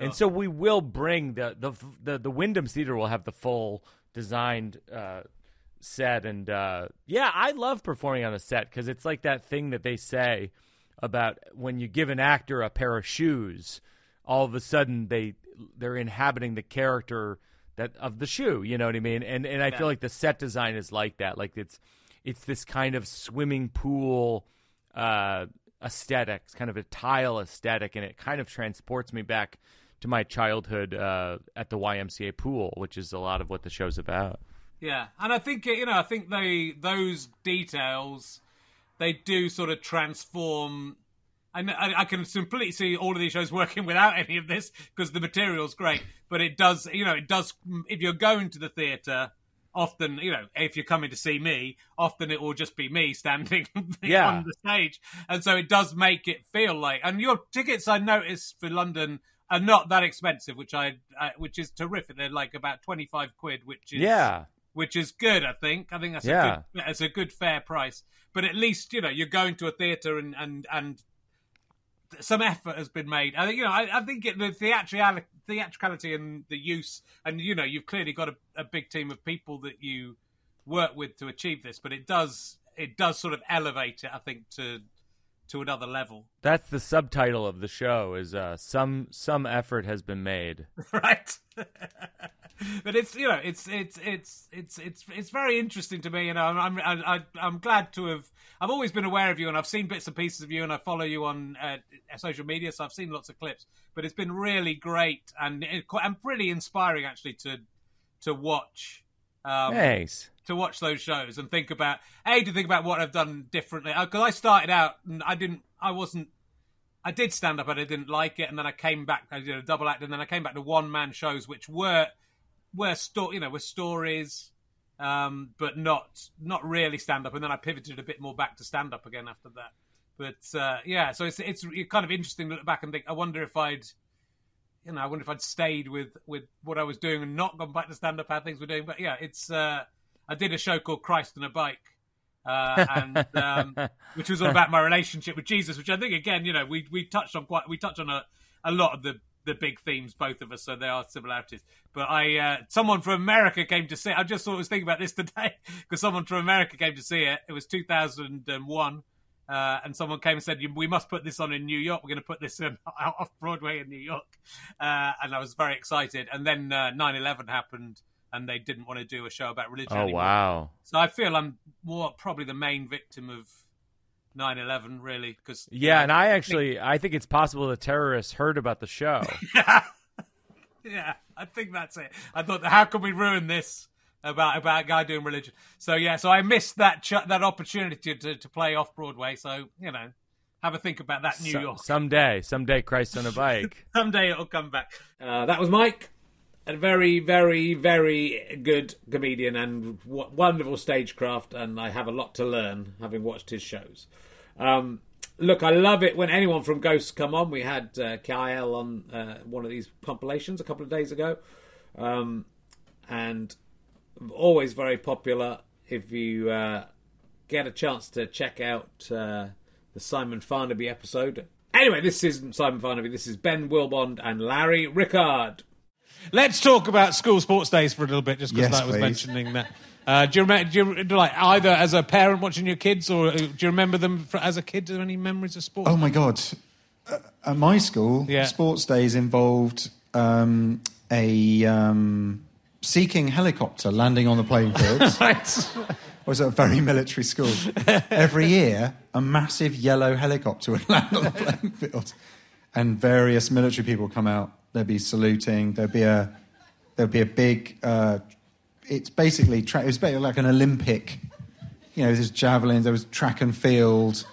And so we will bring the the the, the Wyndham Theater will have the full designed uh, set, and uh, yeah, I love performing on a set because it's like that thing that they say about when you give an actor a pair of shoes, all of a sudden they they're inhabiting the character that of the shoe. You know what I mean? And and I Yeah. feel like the set design is like that. Like it's it's this kind of swimming pool uh, aesthetic, it's kind of a tile aesthetic, and it kind of transports me back to my childhood uh, at the YMCA pool, which is a lot of what the show's about. Yeah, and I think you know, I think they those details they do sort of transform. And I, I can completely see all of these shows working without any of this because the material's great. But it does, you know, it does. If you're going to the theatre, often, you know, if you're coming to see me, often it will just be me standing [laughs] Yeah. on the stage, and so it does make it feel like. And your tickets, I noticed for London, are not that expensive, which I, I which is terrific. They're like about twenty five quid, which is Yeah. Which is good. I think. I think that's Yeah. a good, that's a good fair price. But at least you know you're going to a theatre and and and some effort has been made. I think you know. I, I think it, the theatricality, theatricality and the use, and you know, you've clearly got a, a big team of people that you work with to achieve this. But it does it does sort of elevate it. I think to to another level. That's the subtitle of the show. Is uh, some some effort has been made. [laughs] right? [laughs] but it's you know it's it's it's it's it's it's very interesting to me. You know, I'm I'm I, I'm glad to have. I've always been aware of you, and I've seen bits and pieces of you, and I follow you on uh, social media, so I've seen lots of clips. But it's been really great and quite- and pretty inspiring actually to to watch. Um, Thanks. to watch those shows and think about a to think about what I've done differently. Because I started out and I didn't I wasn't I did stand up and I didn't like it. And then I came back I did a double act and then I came back to one man shows which were were sto- you know were stories um, but not not really stand up. And then I pivoted a bit more back to stand up again after that. But uh, yeah so it's it's kind of interesting to look back and think I wonder if I'd you know, I wonder if I'd stayed with with what I was doing and not gone back to stand up how things were doing. But yeah, it's uh, I did a show called Christ on a Bike, uh, and um, [laughs] which was all about my relationship with Jesus, which I think again, you know, we we touched on quite we touched on a, a lot of the the big themes, both of us, so there are similarities. But I, uh, someone from America came to see. I just sort of was thinking about this [laughs] today because someone from America came to see it. It was 2001. Uh, and someone came and said, "We must put this on in New York. We're going to put this in, [laughs] off Broadway in New York." Uh, and I was very excited. And then uh, 9/11 happened, and they didn't want to do a show about religion. Oh anymore. wow. So I feel I'm more probably the main victim of 9/11, really, because Yeah, and I actually I think it's possible the terrorists heard about the show. [laughs] yeah, I think that's it. I thought, how can we ruin this about about a guy doing religion? So yeah, so I missed that ch- that opportunity to, to play off Broadway. So you know, have a think about that, New So- York. someday, someday, Christ on a bike. [laughs] Someday it'll come back. Uh, that was Mike, a very, very, very good comedian and w- wonderful stagecraft, and I have a lot to learn having watched his shows. Um, look, I love it when anyone from Ghosts come on. We had uh, Kyle on uh, one of these compilations a couple of days ago, um, and always very popular. If you uh, get a chance to check out uh, the Simon Farnaby episode. Anyway, this isn't Simon Farnaby. This is Ben Willbond and Larry Rickard. Let's talk about school sports days for a little bit, just because Yes, I was please. mentioning that. Uh, do you remember? Do you like either as a parent watching your kids, or uh, do you remember them fr as a kid? Do you have any memories of sports? Oh my god! Uh, at my school, Yeah. sports days involved um, a um, seeking helicopter landing on the playing fields. [laughs] right. I was at a very military school. Every year, a massive yellow helicopter would [laughs] land on the playing field, and various military people come out. There'd be saluting. There'd be a there'd be a big. Uh, it's basically tra- it was basically like an Olympic. You know, there's javelin. There was track and field,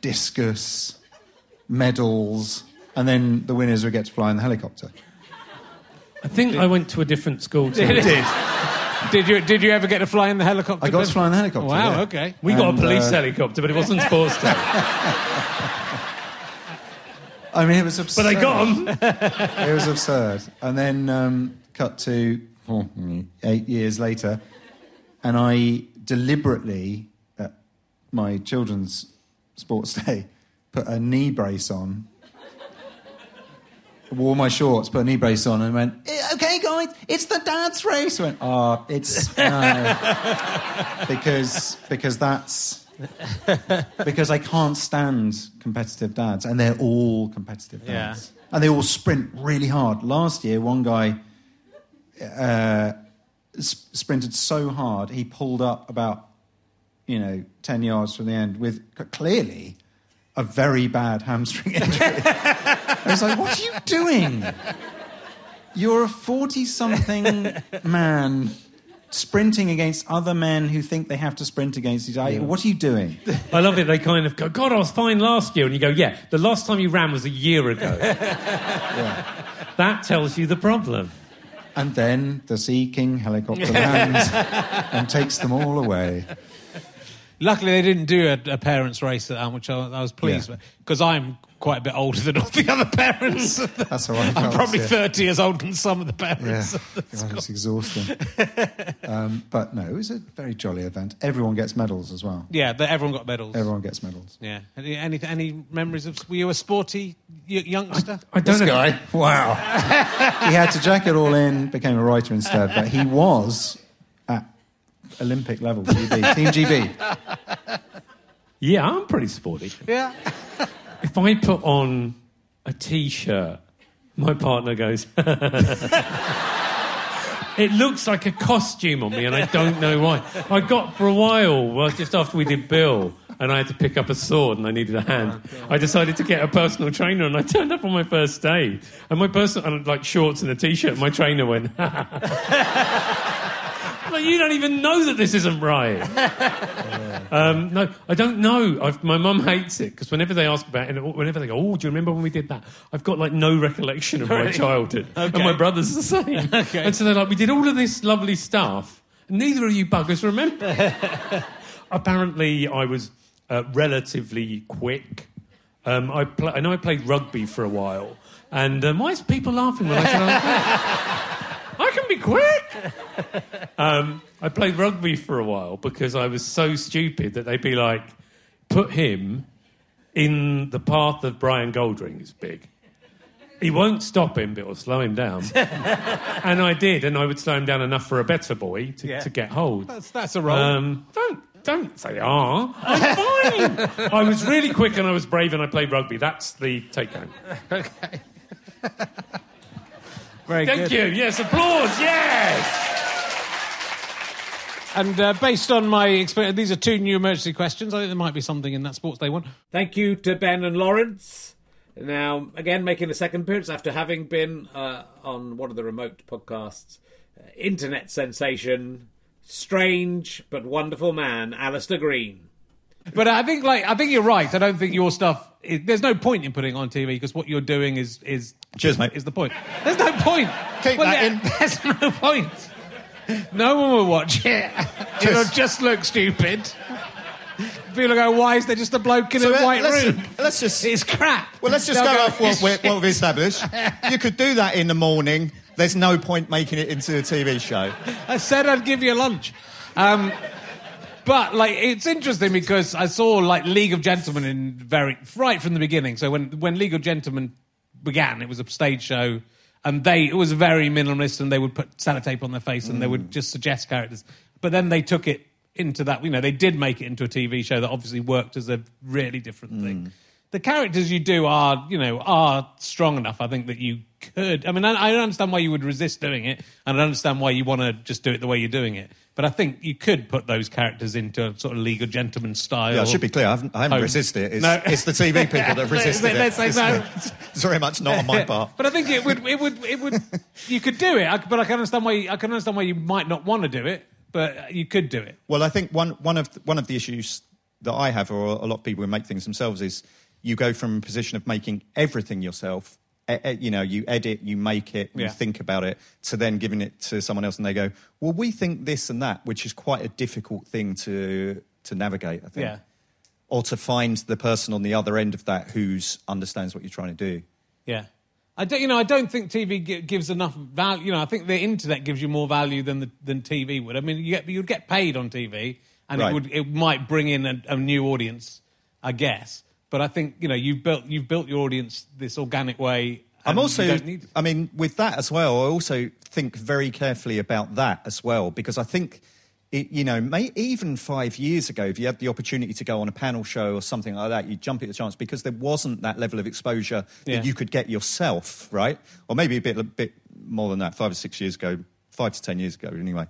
discus, medals, and then the winners would get to fly in the helicopter. I think I went to a different school. Too. [laughs] Did it? Did you did you ever get to fly in the helicopter? I got to fly in the helicopter. Wow. yeah. Okay. We got And, a police uh, helicopter, but it wasn't sports day. [laughs] I mean, it was absurd. but I got 'em. [laughs] it was absurd. And then um, cut to oh, eight years later, and I deliberately, at my children's sports day, put a knee brace on, wore my shorts, put a knee brace on, and went, "Eh, "Okay, guys, it's the dad's race." I went, "Oh, it's no," [laughs] because because that's. because I can't stand competitive dads, and they're all competitive Yeah. dads, and they all sprint really hard. Last year, one guy uh, sprinted so hard he pulled up about you know ten yards from the end with clearly a very bad hamstring injury. I was like, "What are you doing? You're a forty-something man." Sprinting against other men who think they have to sprint against each other. What are you doing? I love it. They kind of go, God, I was fine last year. And you go, yeah, the last time you ran was a year ago. [laughs] That tells you the problem. And then the Sea King helicopter lands [laughs] and takes them all away. Luckily, they didn't do a, a parents' race at that, which I, I was pleased Yeah. with because I'm quite a bit older than all the other parents. [laughs] That's how I I'm felt, probably yeah. 30 years older than some of the Yeah, parents. God, it's exhausting. um, but no, it was a very jolly event. Everyone gets medals as well. Yeah, but everyone got medals. Everyone gets medals. Yeah. Any, any any memories of? Were you a sporty y- youngster? I don't This know. guy, wow. [laughs] he had to jack it all in, became a writer instead, but he was at Olympic level, GB, [laughs] Team GB. Yeah, I'm pretty sporty. Yeah. [laughs] If I put on a t-shirt, my partner goes. [laughs] it looks like a costume on me, and I don't know why. I got for a while, well, just after we did Bill, and I had to pick up a sword, and I needed a hand. I decided to get a personal trainer, and I turned up on my first day, and my personal, and like shorts and a t-shirt. My trainer went. You don't even know that this isn't right. [laughs] Um, no, I don't know. I've, my mum hates it because whenever they ask about it, and whenever they go, "Oh, do you remember when we did that?" I've got like no recollection of [laughs] my childhood, and my brother's the same. [laughs] Okay. And so they're like, "We did all of this lovely stuff, and neither of you buggers remember." Apparently, I was uh, relatively quick. Um, I, pl- I know I played rugby for a while, and um, why is people laughing when I said I? I can be quick. [laughs] Um, I played rugby for a while because I was so stupid that they'd be like, put him in the path of Brian Goldring, who's big. He won't stop him, but it'll slow him down. [laughs] and I did, and I would slow him down enough for a better boy to, Yeah. to get hold. That's that's a role. Um, don't don't say ah. I'm [laughs] fine. I was really quick and I was brave and I played rugby. That's the take home. okay. Very Thank good. you. Yes, applause. Yes. And uh, based on my experience, these are two new emergency questions. I think there might be something in that sports day one. Thank you to Ben and Laurence. Now, again, making a second appearance after having been uh, on one of the remote podcasts, uh, internet sensation, strange but wonderful man, Alistair Green. But I think, like, I think you're right. I don't think your stuff. Is, there's no point in putting it on TV because what you're doing is is Cheers, mate. is the point. There's no point. Keep Well, that in. [laughs] There's no point. No one will watch it. [laughs] It'll just look stupid. People go, why is there just a bloke in So a let- white let's, room? let's just It's crap. well, let's just They'll go, off what, we, what we've established. you could do that in the morning. There's no point making it into a TV show. I said I'd give you lunch. Um, but like, it's interesting because I saw like League of Gentlemen in very right from the beginning. So when when League of Gentlemen began, it was a stage show. and they it was very minimalist, and they would put sellotape on their face, and they would mm. just suggest characters. But then they took it into that. You know, they did make it into a TV show that obviously worked as a really different thing. Mm. The characters you do are, you know, are strong enough. I think that you could. I mean, I, I don't understand why you would resist doing it, and I don't understand why you want to just do it the way you're doing it. But I think you could put those characters into a sort of legal gentleman style. Yeah, I should be clear. I haven't, I haven't resisted it. It's, No. it's the TV people that [laughs] have resisted Let's it. say It's, no. [laughs] it's very much not on my [laughs] part. But I think it would, it would, it would. You could do it, I, but I can understand why. You, I can understand why you might not want to do it, but you could do it. Well, I think one, one, of, one of the issues that I have, or a lot of people who make things themselves, is you go from a position of making everything yourself. You know, you edit, you make it, you Yeah. think about it, to then giving it to someone else, and they go, "Well, we think this and that," which is quite a difficult thing to to navigate. I think, Yeah. or to find the person on the other end of that who's understands what you're trying to do. Yeah. I don't, you know, I don't think TV gi- gives enough value. You know, I think the internet gives you more value than the, than TV would. I mean, you get, you'd get paid on TV, and Right. it would it might bring in a, a new audience, I guess. But I think you know you've built you've built your audience this organic way. I'm also, I mean, with that as well, I also think very carefully about that as well, because I think, it, you know, may, even five years ago, if you had the opportunity to go on a panel show or something like that, you'd jump at the chance because there wasn't that level of exposure Yeah. that you could get yourself, right? Or maybe a bit, a bit more than that, five or six years ago, five to ten years ago, anyway.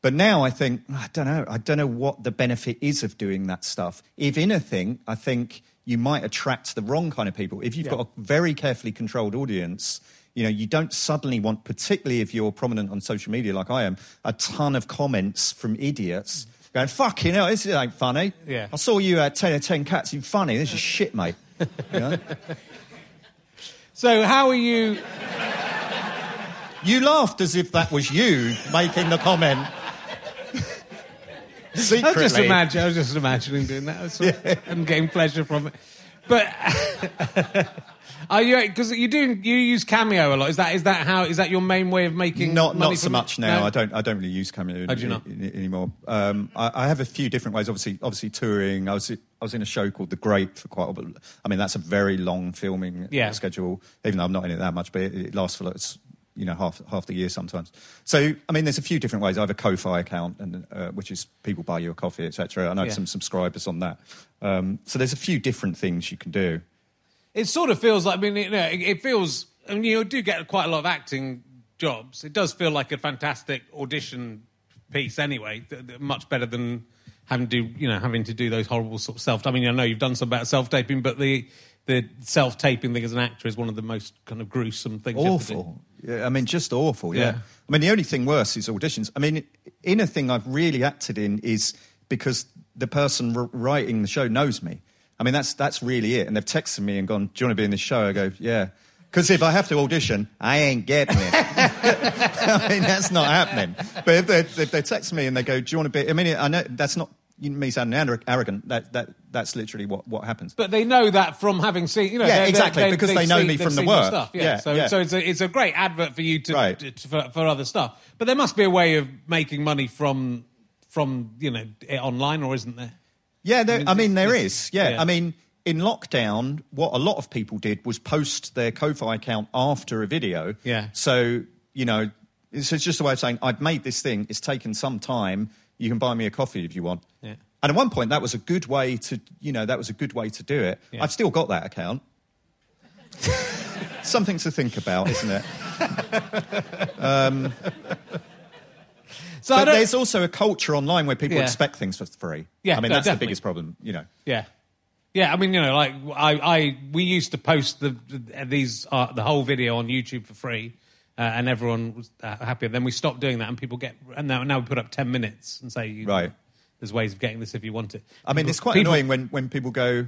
But now I think I don't know. I don't know what the benefit is of doing that stuff. If anything, I think you might attract the wrong kind of people. If you've Yeah. got a very carefully controlled audience, you know, you don't suddenly want, particularly if you're prominent on social media like I am, a ton of comments from idiots going, "Fucking hell, this ain't funny." Yeah. I saw you at ten of ten cats. You funny? This is shit, mate. You know? [laughs] So how are you? You laughed as if that was you making the comment. I was just imagine. I was just imagining doing that. Of- and getting pleasure from it. But [laughs] are you? Because you do. You use Cameo a lot. Is that? Is that how? Is that your main way of making? Not money not so it? much now. No? I don't I don't really use Cameo do you not? anymore. Um, I, I have a few different ways. Obviously, obviously touring. I was I was in a show called The Great for quite a while. I mean, that's a very long filming Yeah. schedule. Even though I'm not in it that much, but it, it lasts for like, you know half half the year sometimes. So I mean, there's a few different ways. I have a Ko-fi account, and uh, which is people buy you a coffee, etc. I know Yeah. some subscribers on that. Um, so there's a few different things you can do. It sort of feels like. I mean, you know, it, it feels. I mean, you do get quite a lot of acting jobs. It does feel like a fantastic audition piece, anyway. th- th- much better than having to, do, you know, having to do those horrible sort of self. I mean, I know you've done some about self taping, but the the self taping thing as an actor is one of the most kind of gruesome things. you have to do. awful. Yeah, I mean, just awful. Yeah. Yeah. I mean, the only thing worse is auditions. I mean, in a thing I've really acted in is because the person r- writing the show knows me. I mean, that's that's really it. And they've texted me and gone, "Do you want to be in this show?" I go, "Yeah." Because if I have to audition, I ain't getting it. [laughs] I mean, that's not happening. But if they, if they text me and they go, "Do you want to be?" I mean, I know that's not me sounding arro- arrogant. That that that's literally what what happens. But they know that from having seen, you know, Yeah, they're- exactly, they're- because they know seen- me from the work. Stuff. Yeah, Yeah, so yeah. so it's a it's a great advert for you to, Right. to- for, for other stuff. But there must be a way of making money from from you know it online, or isn't there? Yeah, there, I mean, there it's- is. Yeah. yeah. I mean, in lockdown, what a lot of people did was post their Ko-fi account after a video. Yeah. So you know, it's just a way of saying I've made this thing. It's taken some time. You can buy me a coffee if you want. Yeah. And at one point, that was a good way to, you know, that was a good way to do it. Yeah. I've still got that account. [laughs] Something to think about, isn't it? [laughs] um, So but there's also a culture online where people Yeah. expect things for free. Yeah, I mean no, that's definitely. the biggest problem. You know. Yeah, yeah. I mean, you know, like I, I we used to post the, the these uh, the whole video on YouTube for free, uh, and everyone was uh, happy. And then we stopped doing that, and people get and now now we put up ten minutes and say, you, Right. There's ways of getting this if you want it. I mean, People- it's quite people- annoying when, when people go,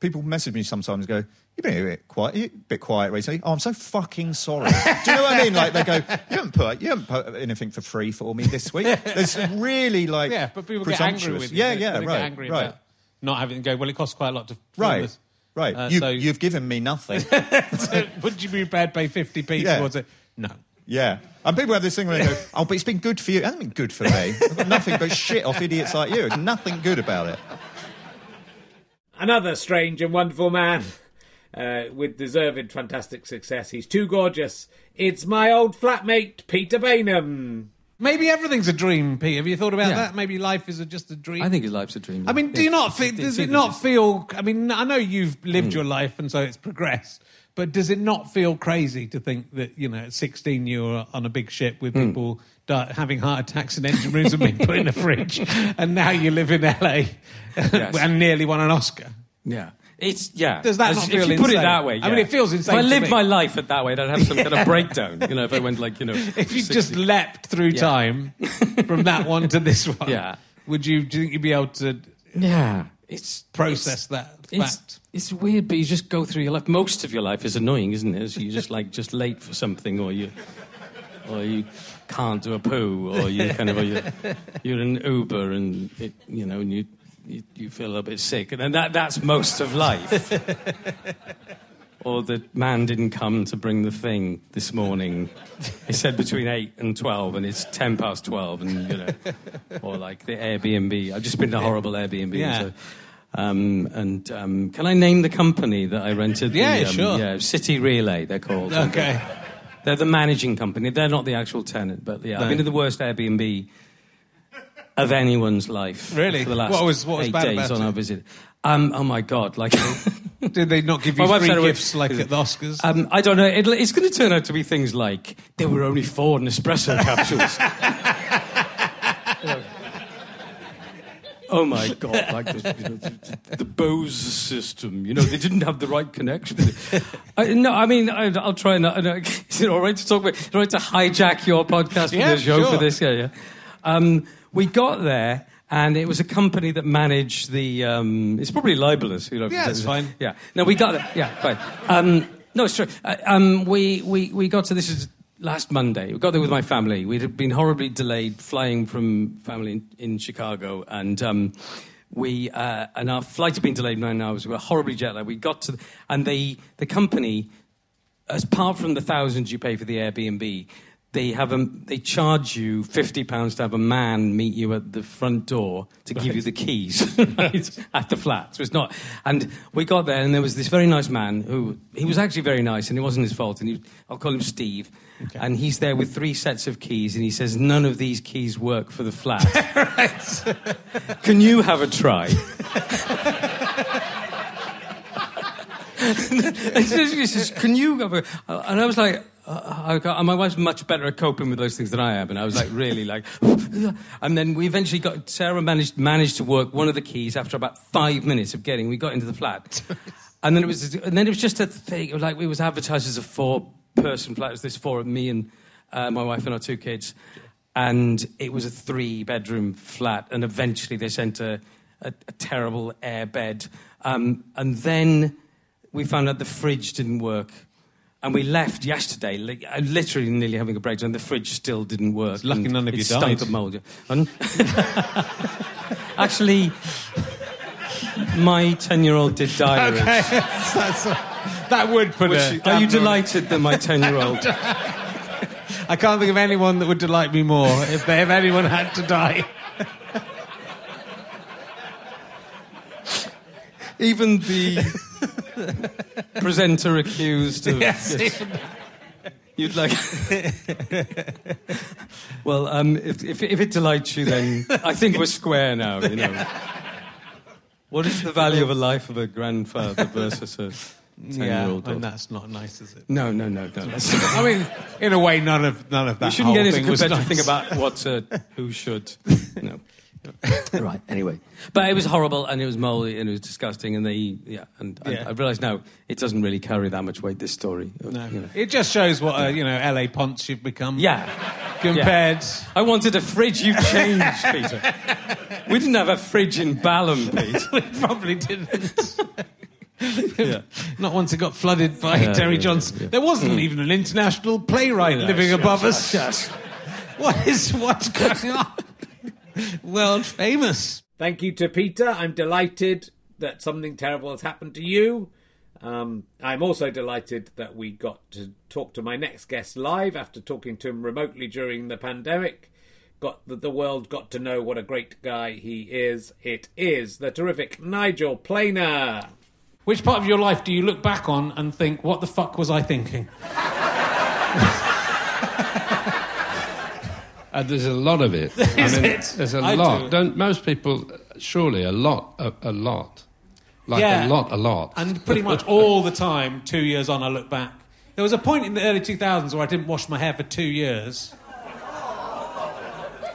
people message me sometimes and go, you've been a bit quiet, a bit quiet recently. Oh, I'm so fucking sorry. [laughs] Do you know what I mean? Like they go, you haven't put, you haven't put anything for free for me this week. [laughs] There's really like, Yeah, but people get angry with you. Yeah, yeah, right, angry right, about not having to go. Well, it costs quite a lot to right, this. right. Uh, you, so- you've given me nothing. [laughs] so would you be prepared to pay fifty p Yeah. towards it? No. yeah. And people have this thing where they go, [laughs] oh, but it's been good for you. It hasn't been good for me. I've got nothing but shit off idiots like you. It's nothing good about it. Another strange and wonderful man. uh, with deserved fantastic success. He's too gorgeous. It's my old flatmate, Peter Baynham. Maybe everything's a dream, Pete. Have you thought about Yeah. that? Maybe life is a, just a dream. I think his life's a dream. I mean, do you not feel? Does it not feel? I mean, I know you've lived Hmm. your life, and so it's progressed. But does it not feel crazy to think that you know, at sixteen, you were on a big ship with Hmm. people di- having heart attacks in engine rooms and being put in a fridge, [laughs] and now you live in LA [laughs] Yes. and nearly won an Oscar? Yeah. It's yeah. Does that As- not if feel you put it that way? I mean, it feels insane If I lived my life at that way, I'd have some kind of [laughs] breakdown. You know, if I went like you know, If you 60. just leapt through Yeah. time from that one to this one, Yeah. would you? Do you think you'd be able to? Yeah, it's process that fact. it's weird, but you just go through your life. Most of your life is annoying, isn't it? So you're just like just late for something, or you, or you can't do a poo, or you kind of, or you're, you're in Uber and it, you know, and you, you you feel a little bit sick, and then that that's most of life. [laughs] or the man didn't come to bring the thing this morning. He said between eight and twelve, and it's ten past twelve, and you know, or like the Airbnb. I've just been to a horrible Airbnb. Yeah. So, um, and um, can I name the company that I rented? the, Yeah, um, sure. Yeah, City Relay. They're called. Okay. [laughs] They're the managing company. They're not the actual tenant, but yeah, No. I've been to the worst Airbnb of anyone's life. Really? For the last What was- what was eight bad days about on it? our visit. Um, oh my god! Like, [laughs] [laughs] Did they not give you free gifts like at the Oscars? um, I don't know. It, it's going to turn out to be things like there were only four Nespresso capsules. Oh my god! Like the, you know, the, the Bose system. You know, they didn't have the right connection. I, no, I mean, I, I'll try and. Uh, is it all right to talk about? Is it all right to hijack your podcast for Yeah, the show sure. for this? Yeah, yeah. Um, we got there. And it was a company that managed the. Um, it's probably libelous. You know, Yeah, it's fine. Yeah. No, we got it. Yeah, fine. Um, no, it's true. Uh, um, we, we, we got to this is last Monday. We got there with my family. We'd been horribly delayed flying from family in, in Chicago, and um, we uh, and our flight had been delayed nine hours. We were horribly jet lagged. We got to, the, and the the company, as apart from the thousands you pay for the Airbnb. They have a, they charge you fifty pounds to have a man meet you at the front door to give you the keys [laughs] right, at the flat. So it's not. And we got there, and there was this very nice man who he was actually very nice, and it wasn't his fault. And he, I'll call him Steve. And he's there with three sets of keys, and he says none of these keys work for the flat. [laughs] [laughs] Can you have a try? says, "Can you?" Have a, and I was like, uh, I "My wife's much better at coping with those things than I am." And I was like, really like, [laughs] and then we eventually got Sarah managed managed to work one of the keys after about five minutes of getting. We got into the flat, [laughs] and then it was and then it was just a thing. It was like it was advertised as a four person flat. It was this four of me and uh, my wife and our two kids, and it was a three bedroom flat. And eventually they sent a a, a terrible air bed, um, and then we found out the fridge didn't work. And we left yesterday, li- uh, literally nearly having a breakdown. The fridge still didn't work. It's lucky none of it you stunk died. of mold. And- [laughs] Actually, my ten-year-old did die. Okay. [laughs] That's- that would put Which- a. are you delighted that my ten-year-old? [laughs] I can't think of anyone that would delight me more if, they, if anyone had to die. Even the [laughs] presenter accused of. Yes, yes. You'd like. well, um, if, if, if it delights you, then I think we're square now. You know. What is the value of a life of a grandfather versus a ten-year-old? and that's not nice, is it? No, no, no, no. That's, [laughs] I mean, in a way, none of none of that. we shouldn't whole get into thing was competitive nice. thing about what uh, who should. [laughs] No. [laughs] right. Anyway, but it was horrible and it was moldy and it was disgusting and they yeah and I, Yeah. I realised now it doesn't really carry that much weight. This story. No. You know. It just shows what a you know LA ponce you've become. Yeah. Compared. Yeah. I wanted a fridge. You changed, Peter. We didn't have a fridge in Balham, Pete. [laughs] we probably didn't. [laughs] Yeah. Not once it got flooded by Yeah, Terry yeah, Johnson. yeah. There wasn't Mm. even an international playwright Yes, living yes, above yes, us. yes. What is what's going on? World famous. Thank you to Peter. I'm delighted that something terrible has happened to you. Um, I'm also delighted that we got to talk to my next guest live after talking to him remotely during the pandemic. Got that the world got to know what a great guy he is. It is the terrific Nigel Planer. Which part of your life do you look back on and think, what the fuck was I thinking? [laughs] Uh, there's a lot of it. [laughs] Is I mean, it? There's a I lot. do. Don't most people? Surely a lot. A, a lot. Like Yeah. a lot. A lot. And pretty much [laughs] all the time, two years on, I look back. There was a point in the early 2000s where I didn't wash my hair for two years.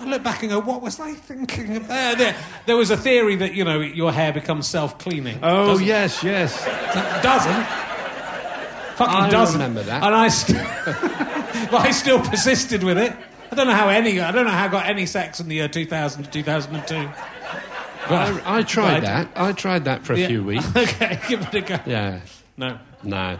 I look back and go, what was I thinking of there? There, there was a theory that, you know, your hair becomes self-cleaning. Oh Doesn't- yes, yes. It doesn't. Fucking I doesn't. remember that. And I, st- [laughs] but I still persisted with it. I don't know how any. I don't know how I got any sex in the year 2000 to 2002. I, I tried Right. that. I tried that for a Yeah. few weeks. [laughs] okay, give it a go. Yeah. No. No.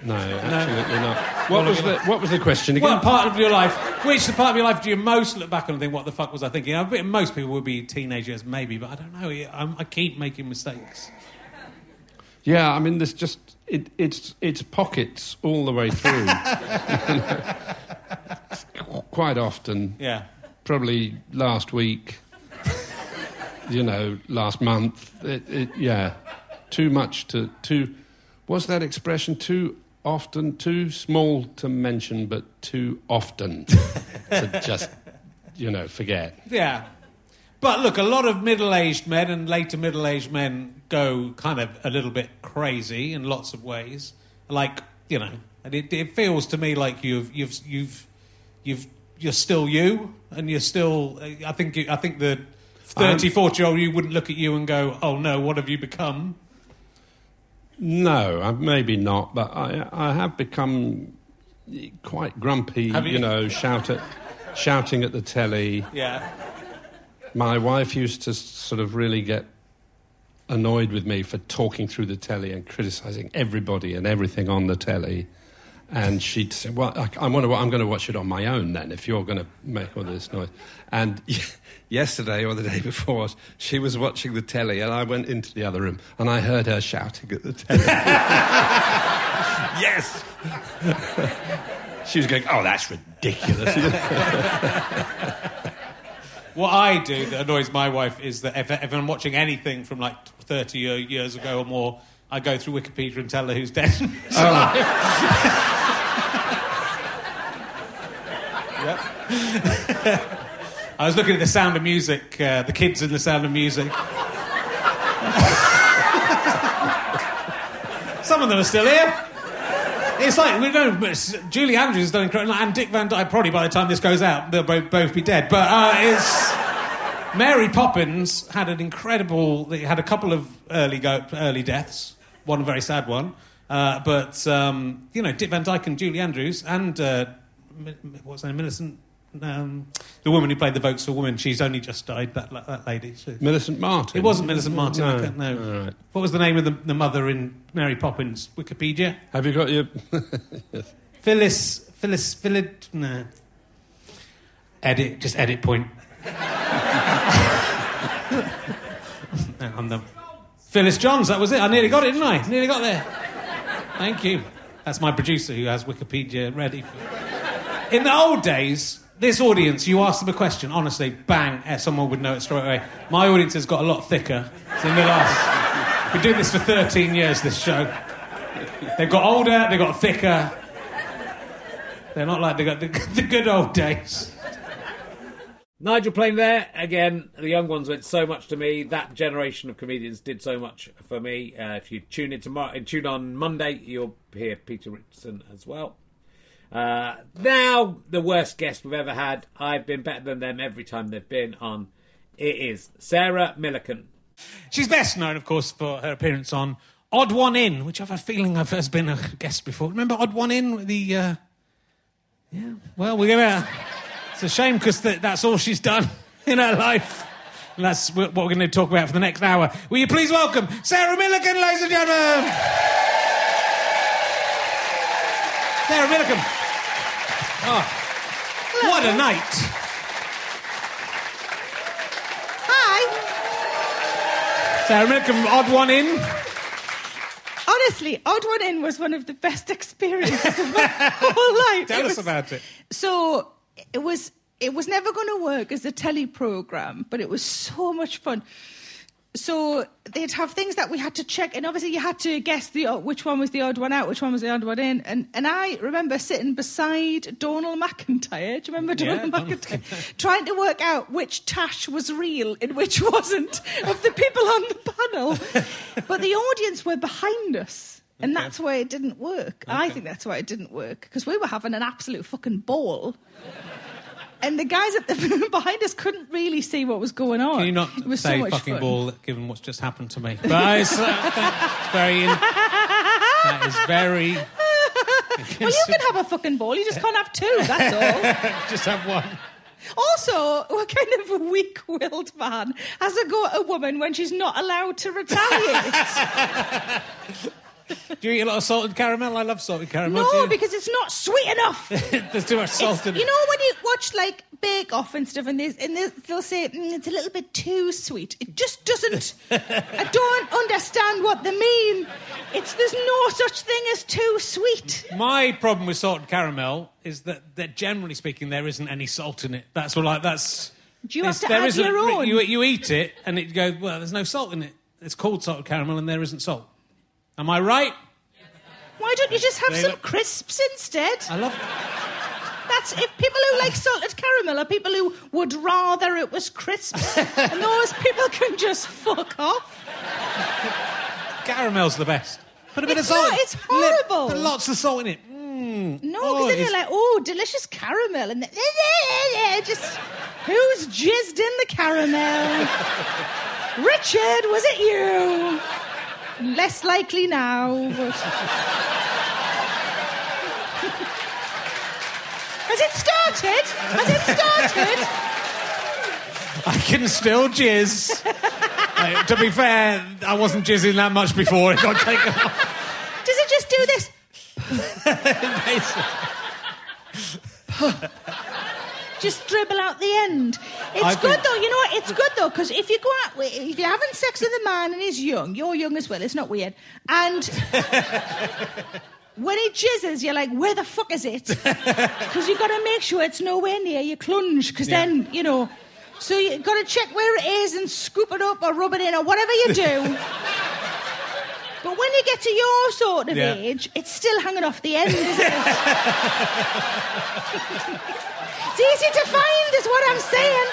No, absolutely not. What was the What was the question again? What part of your life? Which part of your life do you most look back on and think, "What the fuck was I thinking?" I bet most people would be teenagers, maybe, but I don't know. I'm, um, I keep making mistakes. Yeah, I mean, there's just it, it's it's pockets all the way through. [laughs] Quite often. Yeah. Probably last week. You know, last month. It, it, yeah, too much to too. What's that expression? Too often, too small to mention, but too often [laughs] to just you know forget. Yeah. But look, a lot of middle aged men and later middle aged men go kind of a little bit crazy in lots of ways. Like, you know, and it, it feels to me like you've, you've, you've, you've, you're still you, and you're still, I think, you, I think the 30, 40 year old you wouldn't look at you and go, oh no, what have you become? No, uh, maybe not, but I, I have become quite grumpy. Have you? know, shout at, shouting at the telly. Yeah. My wife used to sort of really get annoyed with me for talking through the telly and criticising everybody and everything on the telly. And she'd say, "Well, I, I wonder what I'm going to watch it on my own then. If you're going to make all this noise." And [laughs] yesterday or the day before, she was watching the telly, and I went into the other room and I heard her shouting at the telly. [laughs] yes. [laughs] she was going, "Oh, that's ridiculous." What I do that annoys my wife is that if, if I'm watching anything from like 30 years ago or more, I go through Wikipedia and tell her who's dead. and who's alive. I was looking at the Sound of Music, uh, the kids in the Sound of Music. [laughs] Some of them are still here. It's like we know Julie Andrews has done incredible, and Dick Van Dyke. Probably by the time this goes out, they'll both, both be dead. But uh, it's Mary Poppins had an incredible. They had a couple of early go, early deaths. One very sad one. Uh, but um, you know, Dick Van Dyke and Julie Andrews and uh, what's her name, Millicent. Um, the woman who played the Votes for Women, she's only just died. That, that lady. She- Millicent Martin. It wasn't Millicent Martin. I No. can't- no. All right. What was the name of the, the mother in Mary Poppins? Wikipedia. Have you got your? [laughs] Phyllis. Phyllis. Phyllis. No. Edit. Just edit point. [laughs] No, I'm the Glynis Johns. That was it. I nearly got it, didn't I? Nearly got there. Thank you. That's my producer who has Wikipedia ready. For... In the old days, this audience, you ask them a question, honestly, bang, eh, someone would know it straight away. My audience has got a lot thicker in the last. We've been doing this for 13 years, this show. They've got older, they've got thicker. They're not like they got the, [laughs] the good old days. Nigel Planer there again. The young ones meant so much to me. That generation of comedians did so much for me. Uh, if you tune in tomorrow, and tune on Monday, you'll hear Peter Richardson as well. Uh, now the worst guest we've ever had. I've been better than them every time they've been on. It is Sarah Millican. She's best known, of course, for her appearance on Odd One In, which I've a feeling I've has been a guest before. Remember Odd One In? The uh... yeah. Well, we're gonna. It's a shame because th- that's all she's done [laughs] in her life, and that's what we're going to talk about for the next hour. Will you please welcome Sarah Millican, ladies and gentlemen? Sarah Millican. Oh, what a night! Hi. Sarah Millican, Odd One In. Honestly, Odd One In was one of the best [laughs] experiences of my [laughs] whole life. Tell It us was- about it. So it was it was never going to work as a telly program, but it was so much fun. so they'd have things that we had to check, and obviously you had to guess the which one was the odd one out, which one was the odd one in. And and I remember sitting beside Donal MacIntyre. Do you remember Donal MacIntyre? Trying to work out which Tash was real and which wasn't of the people on the panel. [laughs] but the audience were behind us. And that's why it didn't work. I think that's why it didn't work because we were having an absolute fucking ball. [laughs] And the guys at the [laughs] behind us couldn't really see what was going on. Can you not it say so much fucking fun. ball given what's just happened to me? But [laughs] that's very. In, that is very. well, you can have a fucking ball. You just can't have two. That's all. just have one. Also, what kind of a weak-willed man has a go at a woman when she's not allowed to retaliate? Do you eat a lot of salted caramel? I love salted caramel. no, because it's not sweet enough. [laughs] There's too much salt It's- in you know when you watch like Bake Off and stuff, and, and they'll say mm, it's a little bit too sweet. It just doesn't. [laughs] I don't understand what they mean. It's there's no such thing as too sweet. My problem with salted caramel is that, that generally speaking, there isn't any salt in it. That's what like that's. Do you have to there add your own? You, you eat it and it goes well. There's no salt in it. It's called salted caramel and there isn't salt. Am I right? Why don't you just have They some look- crisps instead? I love. That's if people who like salted caramel are people who would rather it was crisps, [laughs] and those people can just fuck off. Caramel's the best. Put a bit It's of salt. not, it's horrible. Put lots of salt in it. Mm. No, Oh, because then it's- you're like, oh, delicious caramel, and then, [laughs] just who's jizzed in the caramel? [laughs] Richard, was it you? Less likely now. But... Has it started? Has it started? I can still jizz. Uh, to be fair, I wasn't jizzing that much before it got taken off. Does it just do this? [laughs] just dribble out the end. It's I good though. You know what? It's good though because if you go out, with- if you're having sex with a man and he's young, you're young as well. It's not weird. And [laughs] when he jizzes, you're like, where the fuck is it? [laughs] Because you've got to make sure it's nowhere near your clunge. Because Yeah. then you know. So you've got to check where it is and scoop it up or rub it in or whatever you do. [laughs] When you get to your sort of Yeah. age, it's still hanging off the end, isn't it? [laughs] it's easy to find, is what I'm saying.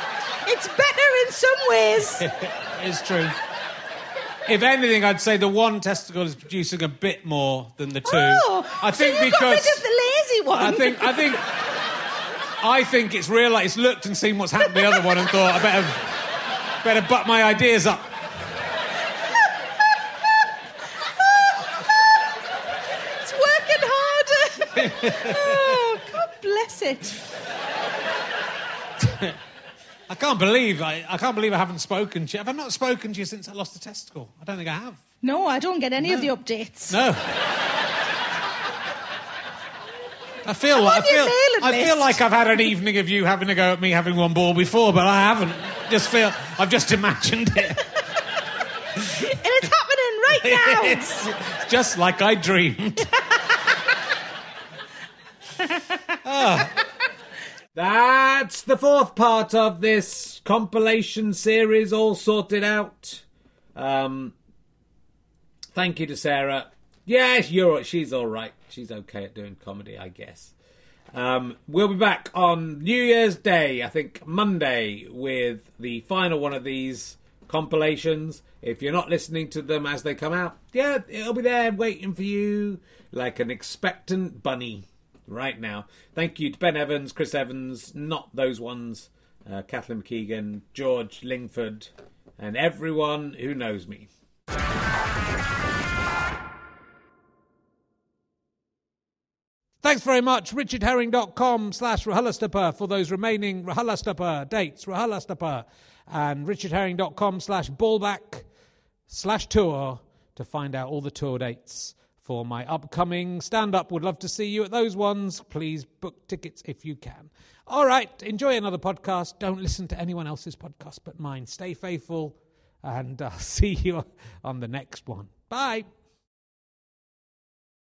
It's better in some ways. [laughs] it's true. If anything, I'd say the one testicle is producing a bit more than the two. Oh, I think so you because got rid of the lazy one. I think I think I think it's realised it's looked and seen what's happened to the other one and thought I better better butt my ideas up. it's working harder. Oh, God bless it. [laughs] I can't believe I, I can't believe I haven't spoken to you. Have I not spoken to you since I lost the testicle? I don't think I have. No, I don't get any of the updates. No. I feel like I feel, I feel like I've had an evening of you having a go at me having one ball before, but I haven't. Just feel I've just imagined it. And it's happening right [laughs] now. it's just like I dreamed. [laughs] [laughs] That's the fourth part of this compilation series, all sorted out. Um, thank you to Sarah. Yes, you're. She's all right. She's okay at doing comedy, I guess. Um, we'll be back on New Year's Day, I think Monday, with the final one of these compilations. If you're not listening to them as they come out, yeah, it'll be there waiting for you like an expectant bunny right now. Thank you to Ben Evans, Chris Evans, not those ones, uh, Kathleen McKeegan, George Lingford, and everyone who knows me. Thanks very much. RichardHerring.com slash RHLSTP for those remaining RHLSTP dates. RHLSTP. And RichardHerring.com slash ballback slash tour to find out all the tour dates for my upcoming stand up. Would love to see you at those ones. Please book tickets if you can. All right. Enjoy another podcast. Don't listen to anyone else's podcast but mine. Stay faithful. And I'll uh, [laughs] see you on the next one. Bye.